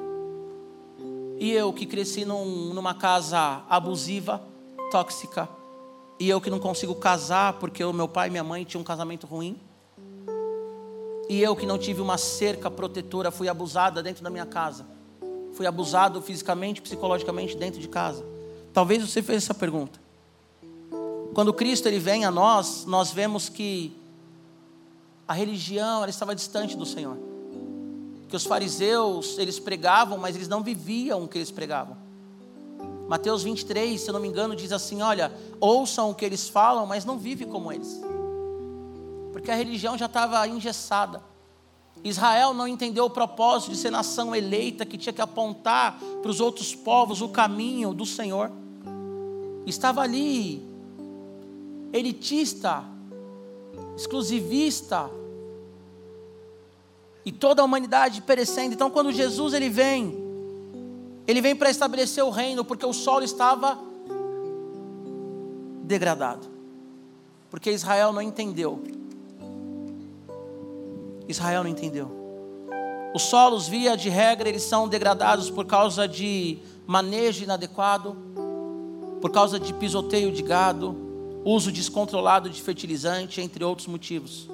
e eu que cresci num, numa casa abusiva, tóxica. E eu que não consigo casar porque o meu pai e minha mãe tinham um casamento ruim. E eu que não tive uma cerca protetora, fui abusada dentro da minha casa. Fui abusado fisicamente, psicologicamente dentro de casa. Talvez você fez essa pergunta. Quando Cristo ele vem a nós, nós vemos que a religião ela estava distante do Senhor que os fariseus, eles pregavam, mas eles não viviam o que eles pregavam. Mateus 23, se eu não me engano, diz assim: Olha, ouçam o que eles falam, mas não vive como eles. Porque a religião já estava engessada. Israel não entendeu o propósito de ser nação eleita, que tinha que apontar para os outros povos o caminho do Senhor. Estava ali, elitista, exclusivista, e toda a humanidade perecendo. Então, quando Jesus ele vem, ele vem para estabelecer o reino, porque o solo estava degradado. Porque Israel não entendeu. Israel não entendeu. Os solos, via de regra, eles são degradados por causa de manejo inadequado, por causa de pisoteio de gado, uso descontrolado de fertilizante, entre outros motivos.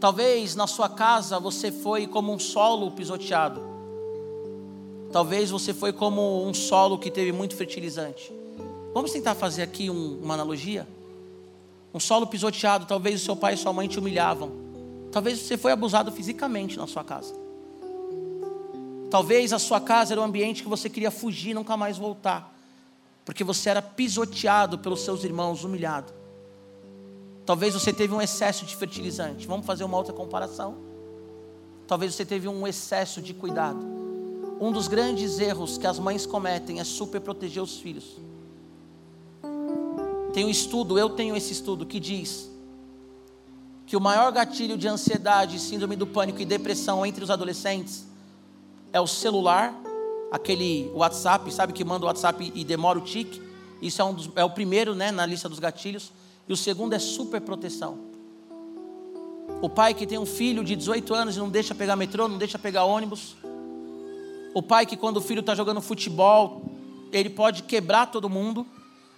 Talvez na sua casa você foi como um solo pisoteado. Talvez você foi como um solo que teve muito fertilizante. Vamos tentar fazer aqui um, uma analogia? Um solo pisoteado, talvez o seu pai e sua mãe te humilhavam. Talvez você foi abusado fisicamente na sua casa. Talvez a sua casa era um ambiente que você queria fugir e nunca mais voltar, porque você era pisoteado pelos seus irmãos, humilhado. Talvez você teve um excesso de fertilizante. Vamos fazer uma outra comparação? Talvez você teve um excesso de cuidado. Um dos grandes erros que as mães cometem é super proteger os filhos. Tem um estudo, eu tenho esse estudo que diz que o maior gatilho de ansiedade, síndrome do pânico e depressão entre os adolescentes é o celular, aquele WhatsApp, sabe que manda o WhatsApp e demora o tique. Isso é, um dos, é o primeiro né, na lista dos gatilhos. E o segundo é superproteção. O pai que tem um filho de 18 anos e não deixa pegar metrô, não deixa pegar ônibus. O pai que quando o filho está jogando futebol, ele pode quebrar todo mundo.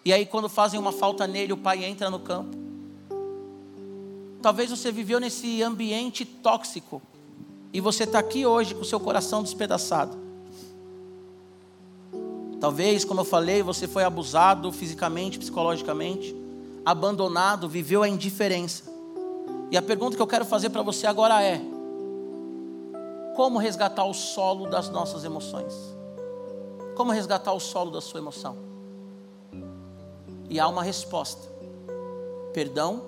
E aí quando fazem uma falta nele, o pai entra no campo. Talvez você viveu nesse ambiente tóxico e você está aqui hoje com o seu coração despedaçado. Talvez, como eu falei, você foi abusado fisicamente, psicologicamente, abandonado, viveu a indiferença. E a pergunta que eu quero fazer para você agora é: como resgatar o solo das nossas emoções? Como resgatar o solo da sua emoção? E há uma resposta: perdão,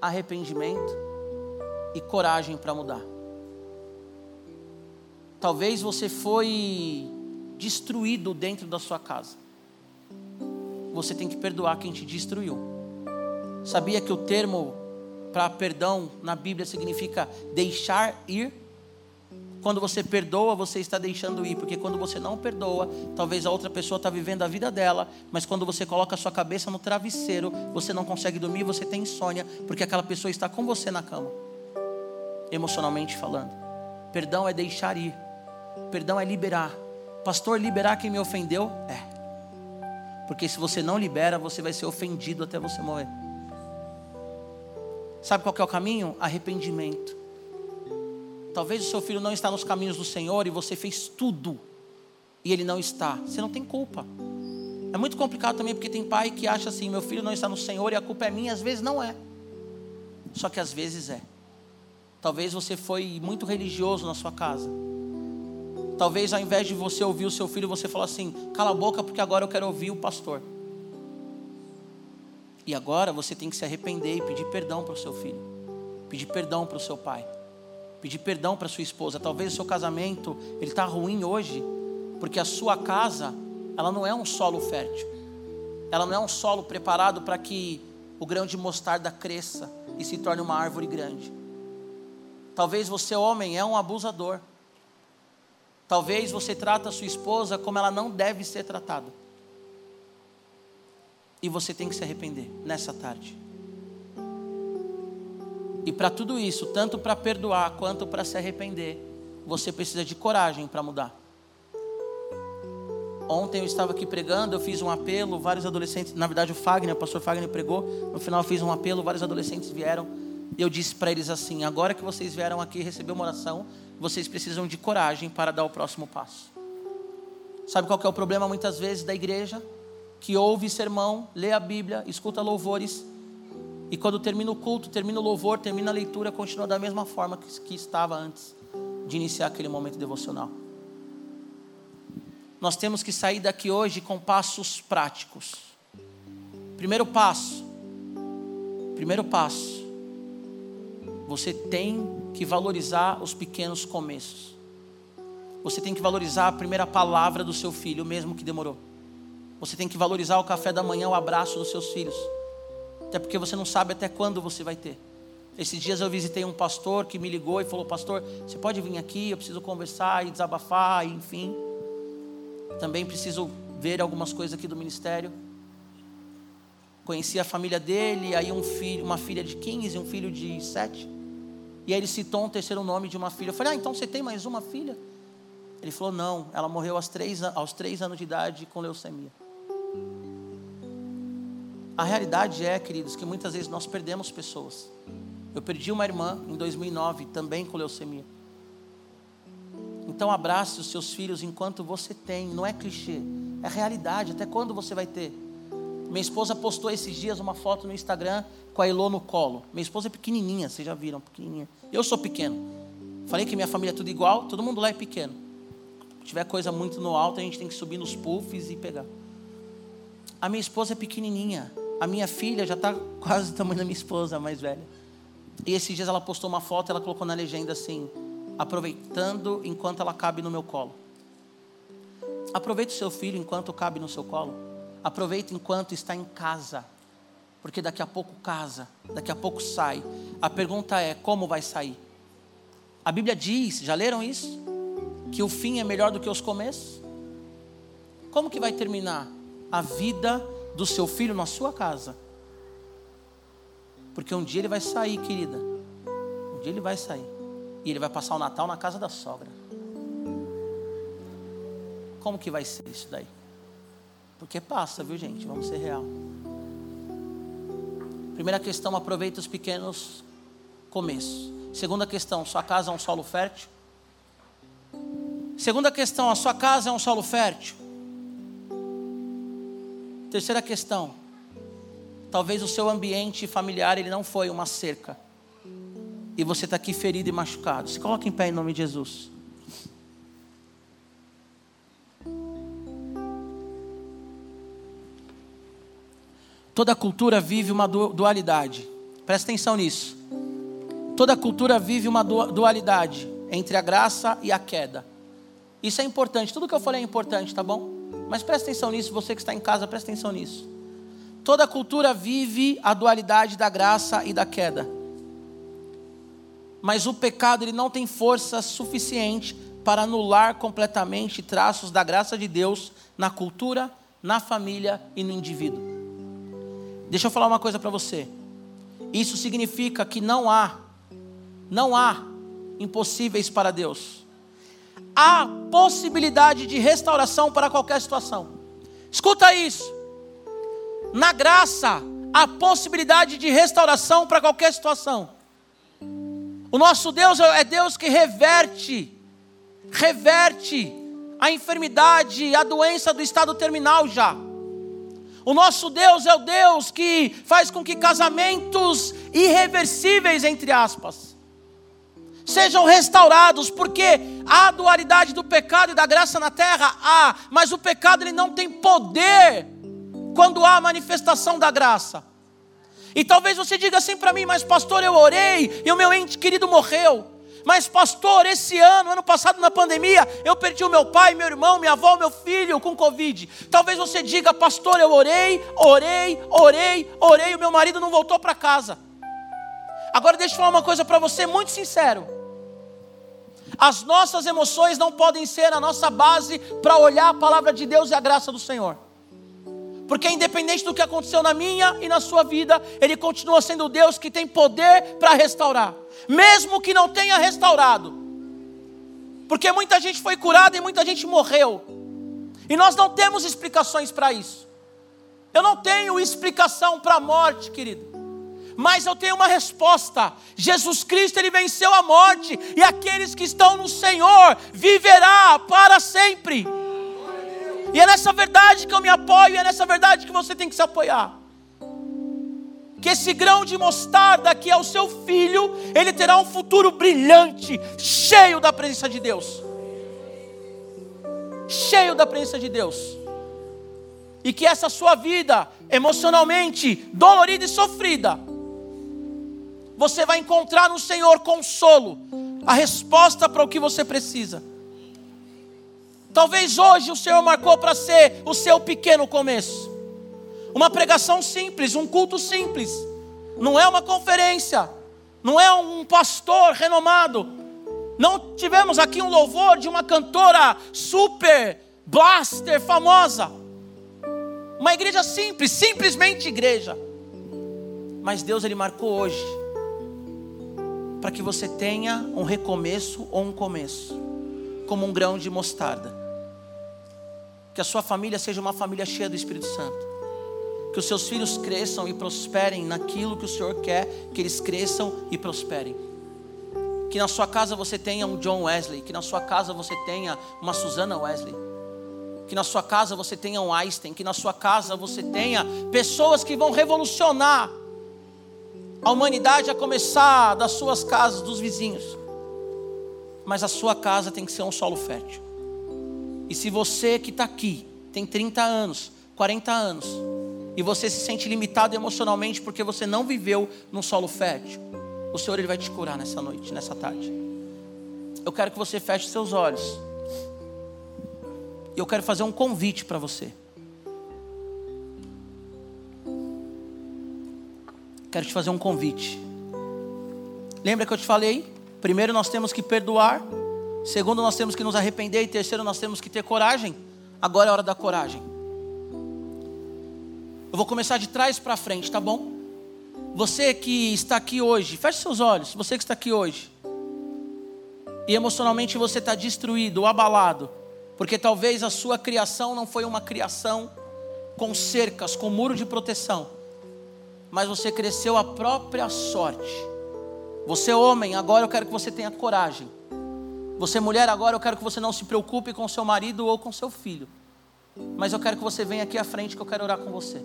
arrependimento e coragem para mudar. Talvez você foi destruído dentro da sua casa. Você tem que perdoar quem te destruiu. Sabia que o termo para perdão na Bíblia significa deixar ir? Quando você perdoa, você está deixando ir, porque quando você não perdoa, talvez a outra pessoa está vivendo a vida dela, mas quando você coloca a sua cabeça no travesseiro, você não consegue dormir, você tem insônia, porque aquela pessoa está com você na cama, emocionalmente falando. Perdão é deixar ir. Perdão é liberar. Pastor, liberar quem me ofendeu? É. Porque se você não libera, você vai ser ofendido até você morrer. Sabe qual é o caminho? Arrependimento. Talvez o seu filho não está nos caminhos do Senhor e você fez tudo e ele não está. Você não tem culpa. É muito complicado também porque tem pai que acha assim: meu filho não está no Senhor e a culpa é minha. Às vezes não é. Só que às vezes é. Talvez você foi muito religioso na sua casa. Talvez ao invés de você ouvir o seu filho, você fala assim: cala a boca, porque agora eu quero ouvir o pastor. E agora você tem que se arrepender e pedir perdão para o seu filho, pedir perdão para o seu pai, pedir perdão para sua esposa. Talvez o seu casamento ele está ruim hoje, porque a sua casa ela não é um solo fértil, ela não é um solo preparado para que o grão de mostarda cresça e se torne uma árvore grande. Talvez você, homem, é um abusador. Talvez você trata a sua esposa como ela não deve ser tratada. E você tem que se arrepender nessa tarde. E para tudo isso, tanto para perdoar quanto para se arrepender, você precisa de coragem para mudar. Ontem eu estava aqui pregando, eu fiz um apelo, vários adolescentes, na verdade o Fagner, o pastor Fagner pregou, no final eu fiz um apelo, vários adolescentes vieram, e eu disse para eles assim: agora que vocês vieram aqui receber uma oração, vocês precisam de coragem para dar o próximo passo. Sabe qual é o problema muitas vezes da igreja? Que ouve sermão, lê a Bíblia, escuta louvores, e quando termina o culto, termina o louvor, termina a leitura, continua da mesma forma que, que estava antes de iniciar aquele momento devocional. Nós temos que sair daqui hoje com passos práticos. Primeiro passo. Primeiro passo. Você tem que valorizar os pequenos começos. Você tem que valorizar a primeira palavra do seu filho, mesmo que demorou. Você tem que valorizar o café da manhã, o abraço dos seus filhos. Até porque você não sabe até quando você vai ter. Esses dias eu visitei um pastor que me ligou e falou: Pastor, você pode vir aqui? Eu preciso conversar e desabafar, e enfim. Também preciso ver algumas coisas aqui do ministério. Conheci a família dele, aí um filho, uma filha de 15 e um filho de 7. E aí ele citou um terceiro nome de uma filha. Eu falei, ah, então você tem mais uma filha? Ele falou, não, ela morreu aos três, aos três anos de idade com leucemia. A realidade é, queridos, que muitas vezes nós perdemos pessoas. Eu perdi uma irmã em 2009, também com leucemia. Então abrace os seus filhos enquanto você tem, não é clichê, é realidade. Até quando você vai ter? Minha esposa postou esses dias uma foto no Instagram com a Elô no colo. Minha esposa é pequenininha, vocês já viram, pequenininha. Eu sou pequeno. Falei que minha família é tudo igual, todo mundo lá é pequeno. Se tiver coisa muito no alto, a gente tem que subir nos puffs e pegar. A minha esposa é pequenininha. A minha filha já está quase do tamanho da minha esposa, a mais velha. E esses dias ela postou uma foto, ela colocou na legenda assim: aproveitando enquanto ela cabe no meu colo. Aproveite o seu filho enquanto cabe no seu colo. Aproveite enquanto está em casa. Porque daqui a pouco casa, daqui a pouco sai. A pergunta é: como vai sair? A Bíblia diz, já leram isso? Que o fim é melhor do que os começos? Como que vai terminar a vida do seu filho na sua casa? Porque um dia ele vai sair, querida. Um dia ele vai sair. E ele vai passar o Natal na casa da sogra. Como que vai ser isso daí? Porque passa, viu gente? Vamos ser real. Primeira questão, aproveita os pequenos começos. Segunda questão, sua casa é um solo fértil? Segunda questão, a sua casa é um solo fértil? Terceira questão, talvez o seu ambiente familiar ele não foi uma cerca. E você está aqui ferido e machucado. Se coloque em pé em nome de Jesus. Toda cultura vive uma dualidade. Presta atenção nisso. Toda cultura vive uma dualidade entre a graça e a queda. Isso é importante. Tudo que eu falei é importante, tá bom? Mas presta atenção nisso. Você que está em casa, presta atenção nisso. Toda cultura vive a dualidade da graça e da queda. Mas o pecado ele não tem força suficiente para anular completamente traços da graça de Deus na cultura, na família e no indivíduo. Deixa eu falar uma coisa para você. Isso significa que não há, não há impossíveis para Deus. Há possibilidade de restauração para qualquer situação. Escuta isso. Na graça, há possibilidade de restauração para qualquer situação. O nosso Deus é Deus que reverte, reverte a enfermidade, a doença do estado terminal já. O nosso Deus é o Deus que faz com que casamentos irreversíveis, entre aspas, sejam restaurados, porque há dualidade do pecado e da graça na terra, há, mas o pecado ele não tem poder quando há manifestação da graça. E talvez você diga assim para mim, mas pastor, eu orei e o meu ente querido morreu. Mas, pastor, esse ano, ano passado na pandemia, eu perdi o meu pai, meu irmão, minha avó, meu filho com Covid. Talvez você diga, pastor, eu orei, orei, orei, orei, o meu marido não voltou para casa. Agora, deixa eu falar uma coisa para você, muito sincero. As nossas emoções não podem ser a nossa base para olhar a palavra de Deus e a graça do Senhor. Porque independente do que aconteceu na minha e na sua vida, Ele continua sendo Deus que tem poder para restaurar mesmo que não tenha restaurado. Porque muita gente foi curada e muita gente morreu. E nós não temos explicações para isso. Eu não tenho explicação para a morte, querido. Mas eu tenho uma resposta. Jesus Cristo ele venceu a morte e aqueles que estão no Senhor viverá para sempre. E é nessa verdade que eu me apoio, é nessa verdade que você tem que se apoiar que esse grão de mostarda que é o seu filho, ele terá um futuro brilhante, cheio da presença de Deus. Cheio da presença de Deus. E que essa sua vida, emocionalmente dolorida e sofrida, você vai encontrar no Senhor consolo, a resposta para o que você precisa. Talvez hoje o Senhor marcou para ser o seu pequeno começo. Uma pregação simples, um culto simples. Não é uma conferência, não é um pastor renomado. Não tivemos aqui um louvor de uma cantora super blaster famosa. Uma igreja simples, simplesmente igreja. Mas Deus ele marcou hoje para que você tenha um recomeço ou um começo, como um grão de mostarda. Que a sua família seja uma família cheia do Espírito Santo Que os seus filhos cresçam e prosperem naquilo que o Senhor quer que eles cresçam e prosperem. Que na sua casa você tenha um John Wesley, que na sua casa você tenha uma Susana Wesley. Que na sua casa você tenha um Einstein, que na sua casa você tenha pessoas que vão revolucionar a humanidade a começar das suas casas, dos vizinhos. Mas a sua casa tem que ser um solo fértil. E se você que está aqui tem 30 anos, 40 anos, e você se sente limitado emocionalmente porque você não viveu num solo fértil, o Senhor ele vai te curar nessa noite, nessa tarde. Eu quero que você feche seus olhos. E eu quero fazer um convite para você. Quero te fazer um convite. Lembra que eu te falei? Primeiro nós temos que perdoar. Segundo nós temos que nos arrepender. E terceiro nós temos que ter coragem. Agora é hora da coragem. Eu vou começar de trás para frente, tá bom? Você que está aqui hoje, feche seus olhos. Você que está aqui hoje. E emocionalmente você está destruído abalado. Porque talvez a sua criação não foi uma criação com cercas, com muro de proteção. Mas você cresceu a própria sorte. Você, homem, agora eu quero que você tenha coragem. Você, mulher, agora eu quero que você não se preocupe com seu marido ou com seu filho. Mas eu quero que você venha aqui à frente que eu quero orar com você.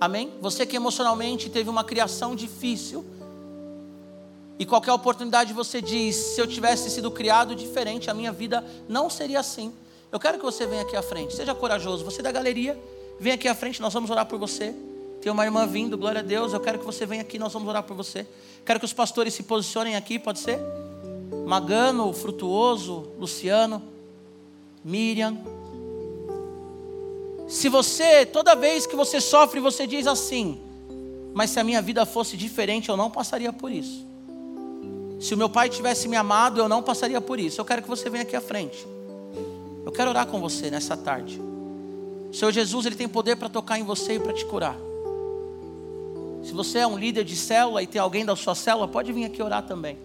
Amém? Você que emocionalmente teve uma criação difícil. E qualquer oportunidade você diz: se eu tivesse sido criado diferente, a minha vida não seria assim. Eu quero que você venha aqui à frente. Seja corajoso. Você da galeria, vem aqui à frente, nós vamos orar por você. Tem uma irmã vindo, glória a Deus. Eu quero que você venha aqui, nós vamos orar por você. Quero que os pastores se posicionem aqui, pode ser? Magano, Frutuoso, Luciano, Miriam. Se você, toda vez que você sofre, você diz assim: Mas se a minha vida fosse diferente, eu não passaria por isso. Se o meu pai tivesse me amado, eu não passaria por isso. Eu quero que você venha aqui à frente. Eu quero orar com você nessa tarde. O Senhor Jesus, Ele tem poder para tocar em você e para te curar. Se você é um líder de célula e tem alguém da sua célula, pode vir aqui orar também.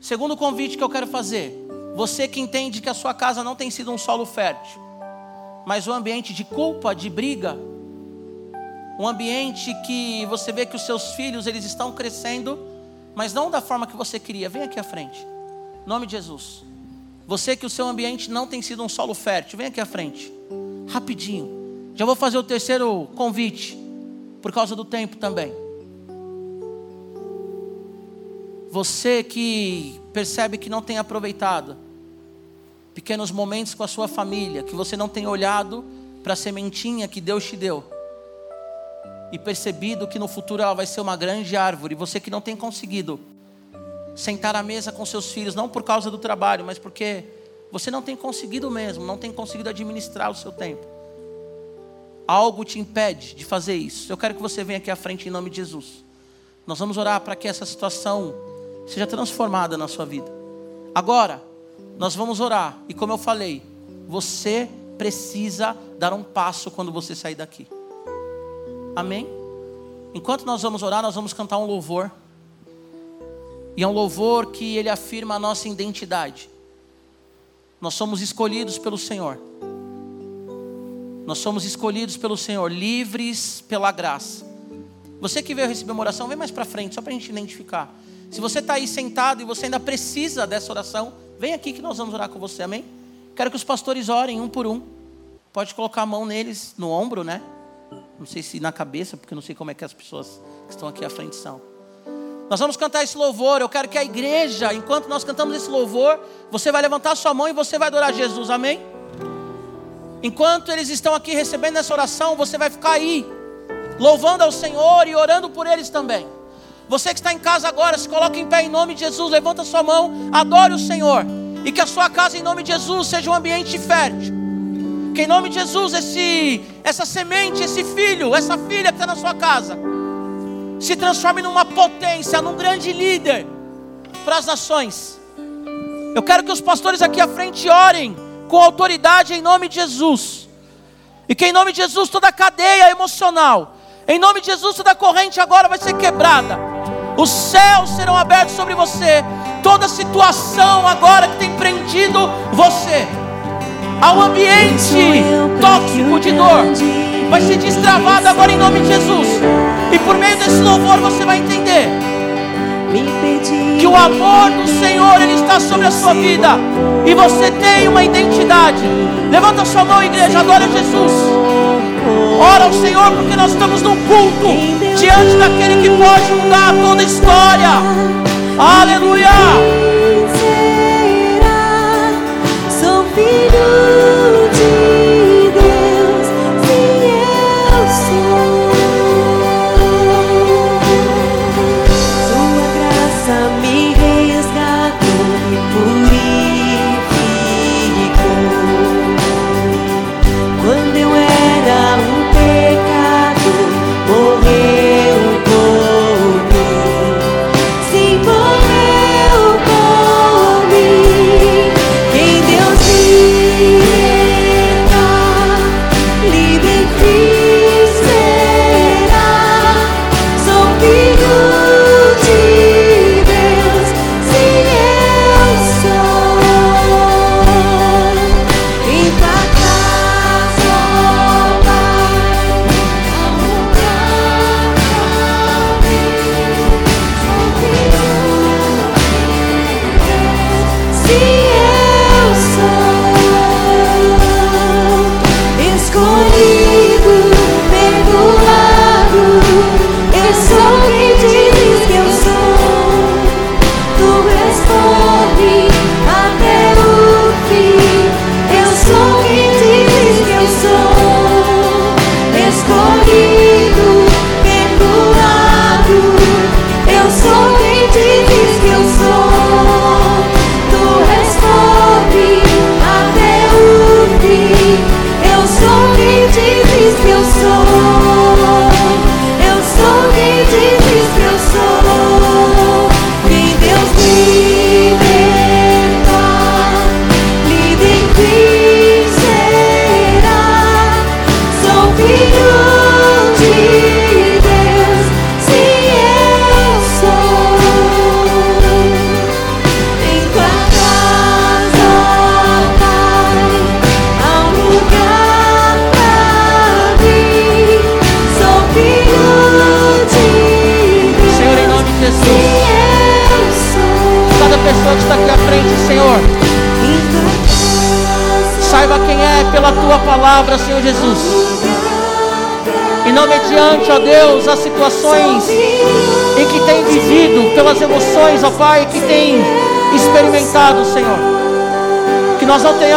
Segundo convite que eu quero fazer, você que entende que a sua casa não tem sido um solo fértil, mas um ambiente de culpa, de briga, um ambiente que você vê que os seus filhos eles estão crescendo, mas não da forma que você queria. Vem aqui à frente. Em nome de Jesus. Você que o seu ambiente não tem sido um solo fértil, vem aqui à frente. Rapidinho. Já vou fazer o terceiro convite, por causa do tempo também. Você que percebe que não tem aproveitado pequenos momentos com a sua família, que você não tem olhado para a sementinha que Deus te deu e percebido que no futuro ela vai ser uma grande árvore, você que não tem conseguido sentar à mesa com seus filhos, não por causa do trabalho, mas porque você não tem conseguido mesmo, não tem conseguido administrar o seu tempo. Algo te impede de fazer isso. Eu quero que você venha aqui à frente em nome de Jesus. Nós vamos orar para que essa situação seja transformada na sua vida. Agora, nós vamos orar. E como eu falei, você precisa dar um passo quando você sair daqui. Amém? Enquanto nós vamos orar, nós vamos cantar um louvor. E é um louvor que ele afirma a nossa identidade. Nós somos escolhidos pelo Senhor. Nós somos escolhidos pelo Senhor, livres pela graça. Você que veio receber uma oração, vem mais para frente, só para a gente identificar. Se você está aí sentado e você ainda precisa dessa oração, Vem aqui que nós vamos orar com você, amém? Quero que os pastores orem um por um. Pode colocar a mão neles, no ombro, né? Não sei se na cabeça, porque não sei como é que as pessoas que estão aqui à frente são. Nós vamos cantar esse louvor. Eu quero que a igreja, enquanto nós cantamos esse louvor, você vai levantar sua mão e você vai adorar Jesus, amém? Enquanto eles estão aqui recebendo essa oração, você vai ficar aí, louvando ao Senhor e orando por eles também. Você que está em casa agora, se coloque em pé em nome de Jesus, levanta sua mão, adore o Senhor. E que a sua casa, em nome de Jesus, seja um ambiente fértil. Que em nome de Jesus, esse, essa semente, esse filho, essa filha que está na sua casa, se transforme numa potência, num grande líder para as nações. Eu quero que os pastores aqui à frente orem com autoridade em nome de Jesus. E que em nome de Jesus toda cadeia emocional, em nome de Jesus toda corrente agora vai ser quebrada. Os céus serão abertos sobre você. Toda situação agora que tem prendido você ao ambiente tóxico de dor. vai ser destravado agora em nome de Jesus. E por meio desse louvor você vai entender que o amor do Senhor ele está sobre a sua vida e você tem uma identidade. Levanta sua mão, igreja, adora Jesus. Ora ao Senhor porque nós estamos num culto diante daquele que pode mudar toda a história. Aleluia! Pai,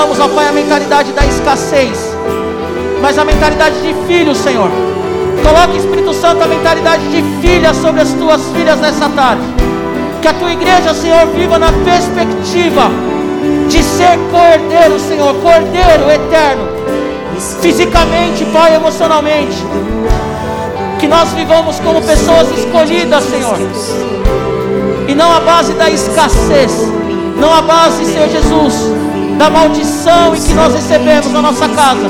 tenhamos, ó Pai, a mentalidade da escassez, mas a mentalidade de filho, Senhor. Coloque, Espírito Santo, a mentalidade de filha sobre as tuas filhas nessa tarde. Que a tua igreja, Senhor, viva na perspectiva de ser cordeiro, Senhor, cordeiro eterno, fisicamente, Pai, emocionalmente. Que nós vivamos como pessoas escolhidas, Senhor e não a base da escassez, não a base, Senhor Jesus, da maldição em que nós recebemos na nossa casa.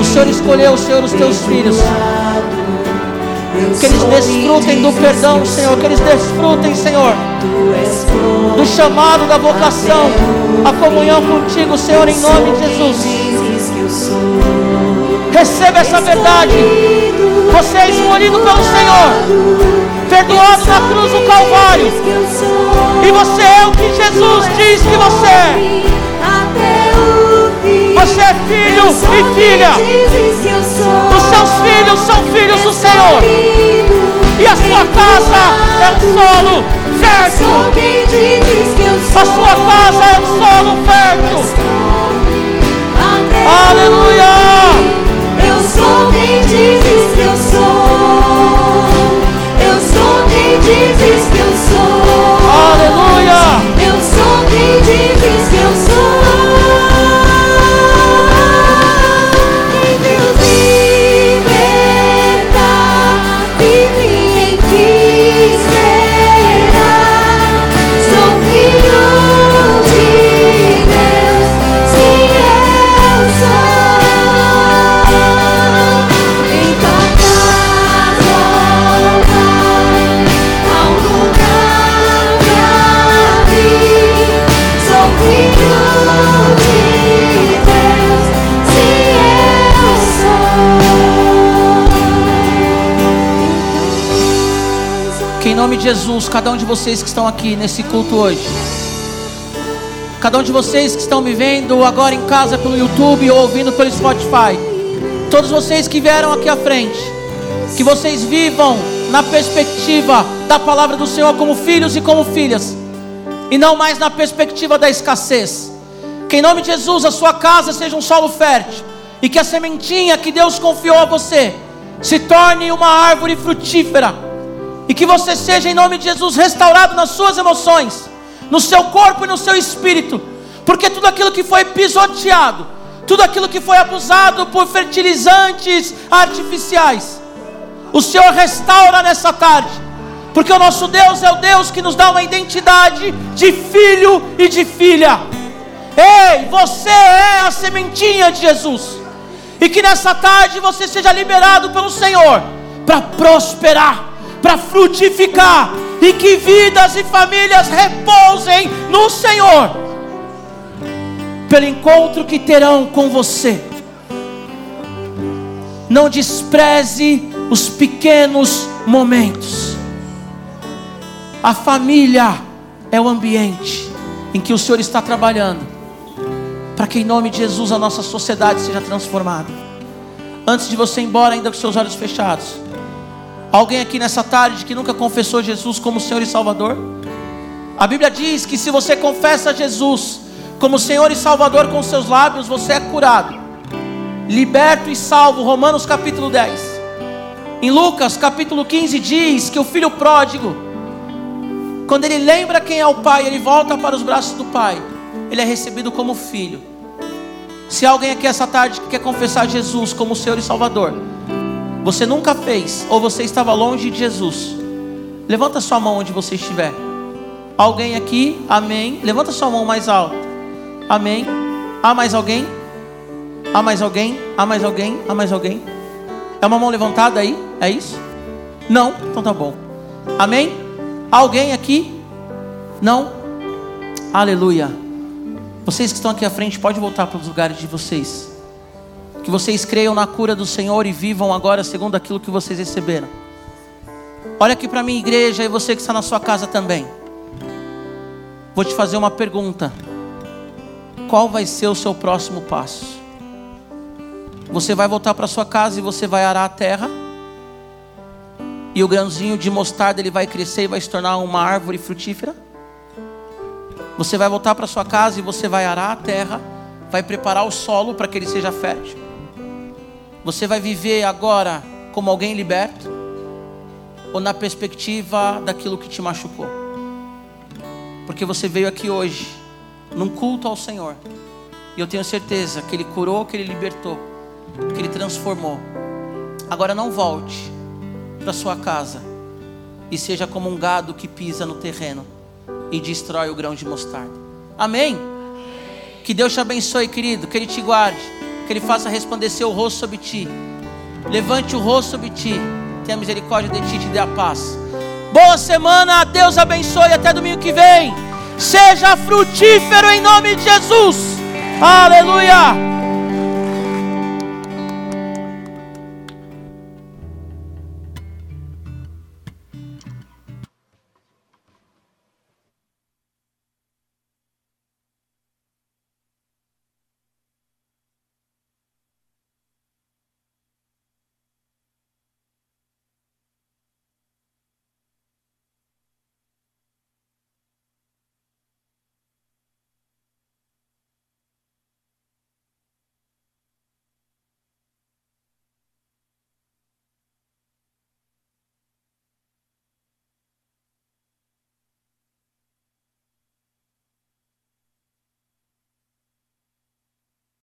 O Senhor escolheu, Senhor, os teus filhos. Que eles desfrutem do perdão, Senhor. Que eles desfrutem, Senhor, do chamado, da vocação, a comunhão contigo, Senhor, em nome de Jesus. Receba essa verdade. Você é escolhido pelo Senhor perdoado na cruz do Calvário. E você é o que Jesus diz que você é. Você é filho e filha. Os seus filhos são filhos do Senhor. E a sua casa é um solo fértil. A sua casa é um solo fértil. Aleluia! Eu sou quem dizes que eu sou dizes que eu sou. Jesus, cada um de vocês que estão aqui nesse culto hoje, cada um de vocês que estão me vendo agora em casa pelo YouTube ou ouvindo pelo Spotify, todos vocês que vieram aqui à frente, que vocês vivam na perspectiva da palavra do Senhor como filhos e como filhas, e não mais na perspectiva da escassez. Que em nome de Jesus a sua casa seja um solo fértil. E que a sementinha que Deus confiou a você se torne uma árvore frutífera e que você seja em nome de Jesus restaurado nas suas emoções, no seu corpo e no seu espírito, porque tudo aquilo que foi pisoteado, tudo aquilo que foi abusado por fertilizantes artificiais, o Senhor restaura nessa tarde, porque o nosso Deus é o Deus que nos dá uma identidade de filho e de filha. Ei, você é a sementinha de Jesus, e que nessa tarde você seja liberado pelo Senhor para prosperar, para frutificar, e que vidas e famílias repousem no Senhor, pelo encontro que terão com você. Não despreze os pequenos momentos. A família é o ambiente em que o Senhor está trabalhando, para que em nome de Jesus a nossa sociedade seja transformada. Antes de você ir embora, ainda com seus olhos fechados, alguém aqui nessa tarde que nunca confessou Jesus como Senhor e Salvador? A Bíblia diz que se você confessa Jesus como Senhor e Salvador com seus lábios, você é curado, liberto e salvo. Romanos capítulo 10. Em Lucas capítulo 15 diz que o filho pródigo, quando ele lembra quem é o pai, ele volta para os braços do pai, ele é recebido como filho. Se alguém aqui essa tarde quer confessar Jesus como Senhor e Salvador, você nunca fez, ou você estava longe de Jesus, levanta sua mão onde você estiver. Alguém aqui, amém. Levanta sua mão mais alto, amém. Há mais alguém? Há mais alguém? Há mais alguém? Há mais alguém? É uma mão levantada aí? É isso? Não? Então tá bom. Amém? Alguém aqui? Não? Aleluia. Vocês que estão aqui à frente, pode voltar para os lugares de vocês. Que vocês creiam na cura do Senhor e vivam agora segundo aquilo que vocês receberam. Olha aqui para minha igreja e você que está na sua casa também. Vou te fazer uma pergunta. Qual vai ser o seu próximo passo? Você vai voltar para sua casa e você vai arar a terra. E o grãozinho de mostarda ele vai crescer e vai se tornar uma árvore frutífera. Você vai voltar para sua casa e você vai arar a terra, vai preparar o solo para que ele seja fértil. Você vai viver agora como alguém liberto ou na perspectiva daquilo que te machucou. Porque você veio aqui hoje num culto ao Senhor. E eu tenho certeza que ele curou, que ele libertou que Ele transformou. Agora não volte para sua casa e seja como um gado que pisa no terreno e destrói o grão de mostarda. Amém? Que Deus te abençoe, querido, que Ele te guarde, que Ele faça resplandecer o rosto sobre ti. Levante o rosto sobre ti, tenha misericórdia de ti e te dê a paz. Boa semana, Deus abençoe até domingo que vem. Seja frutífero em nome de Jesus. Aleluia.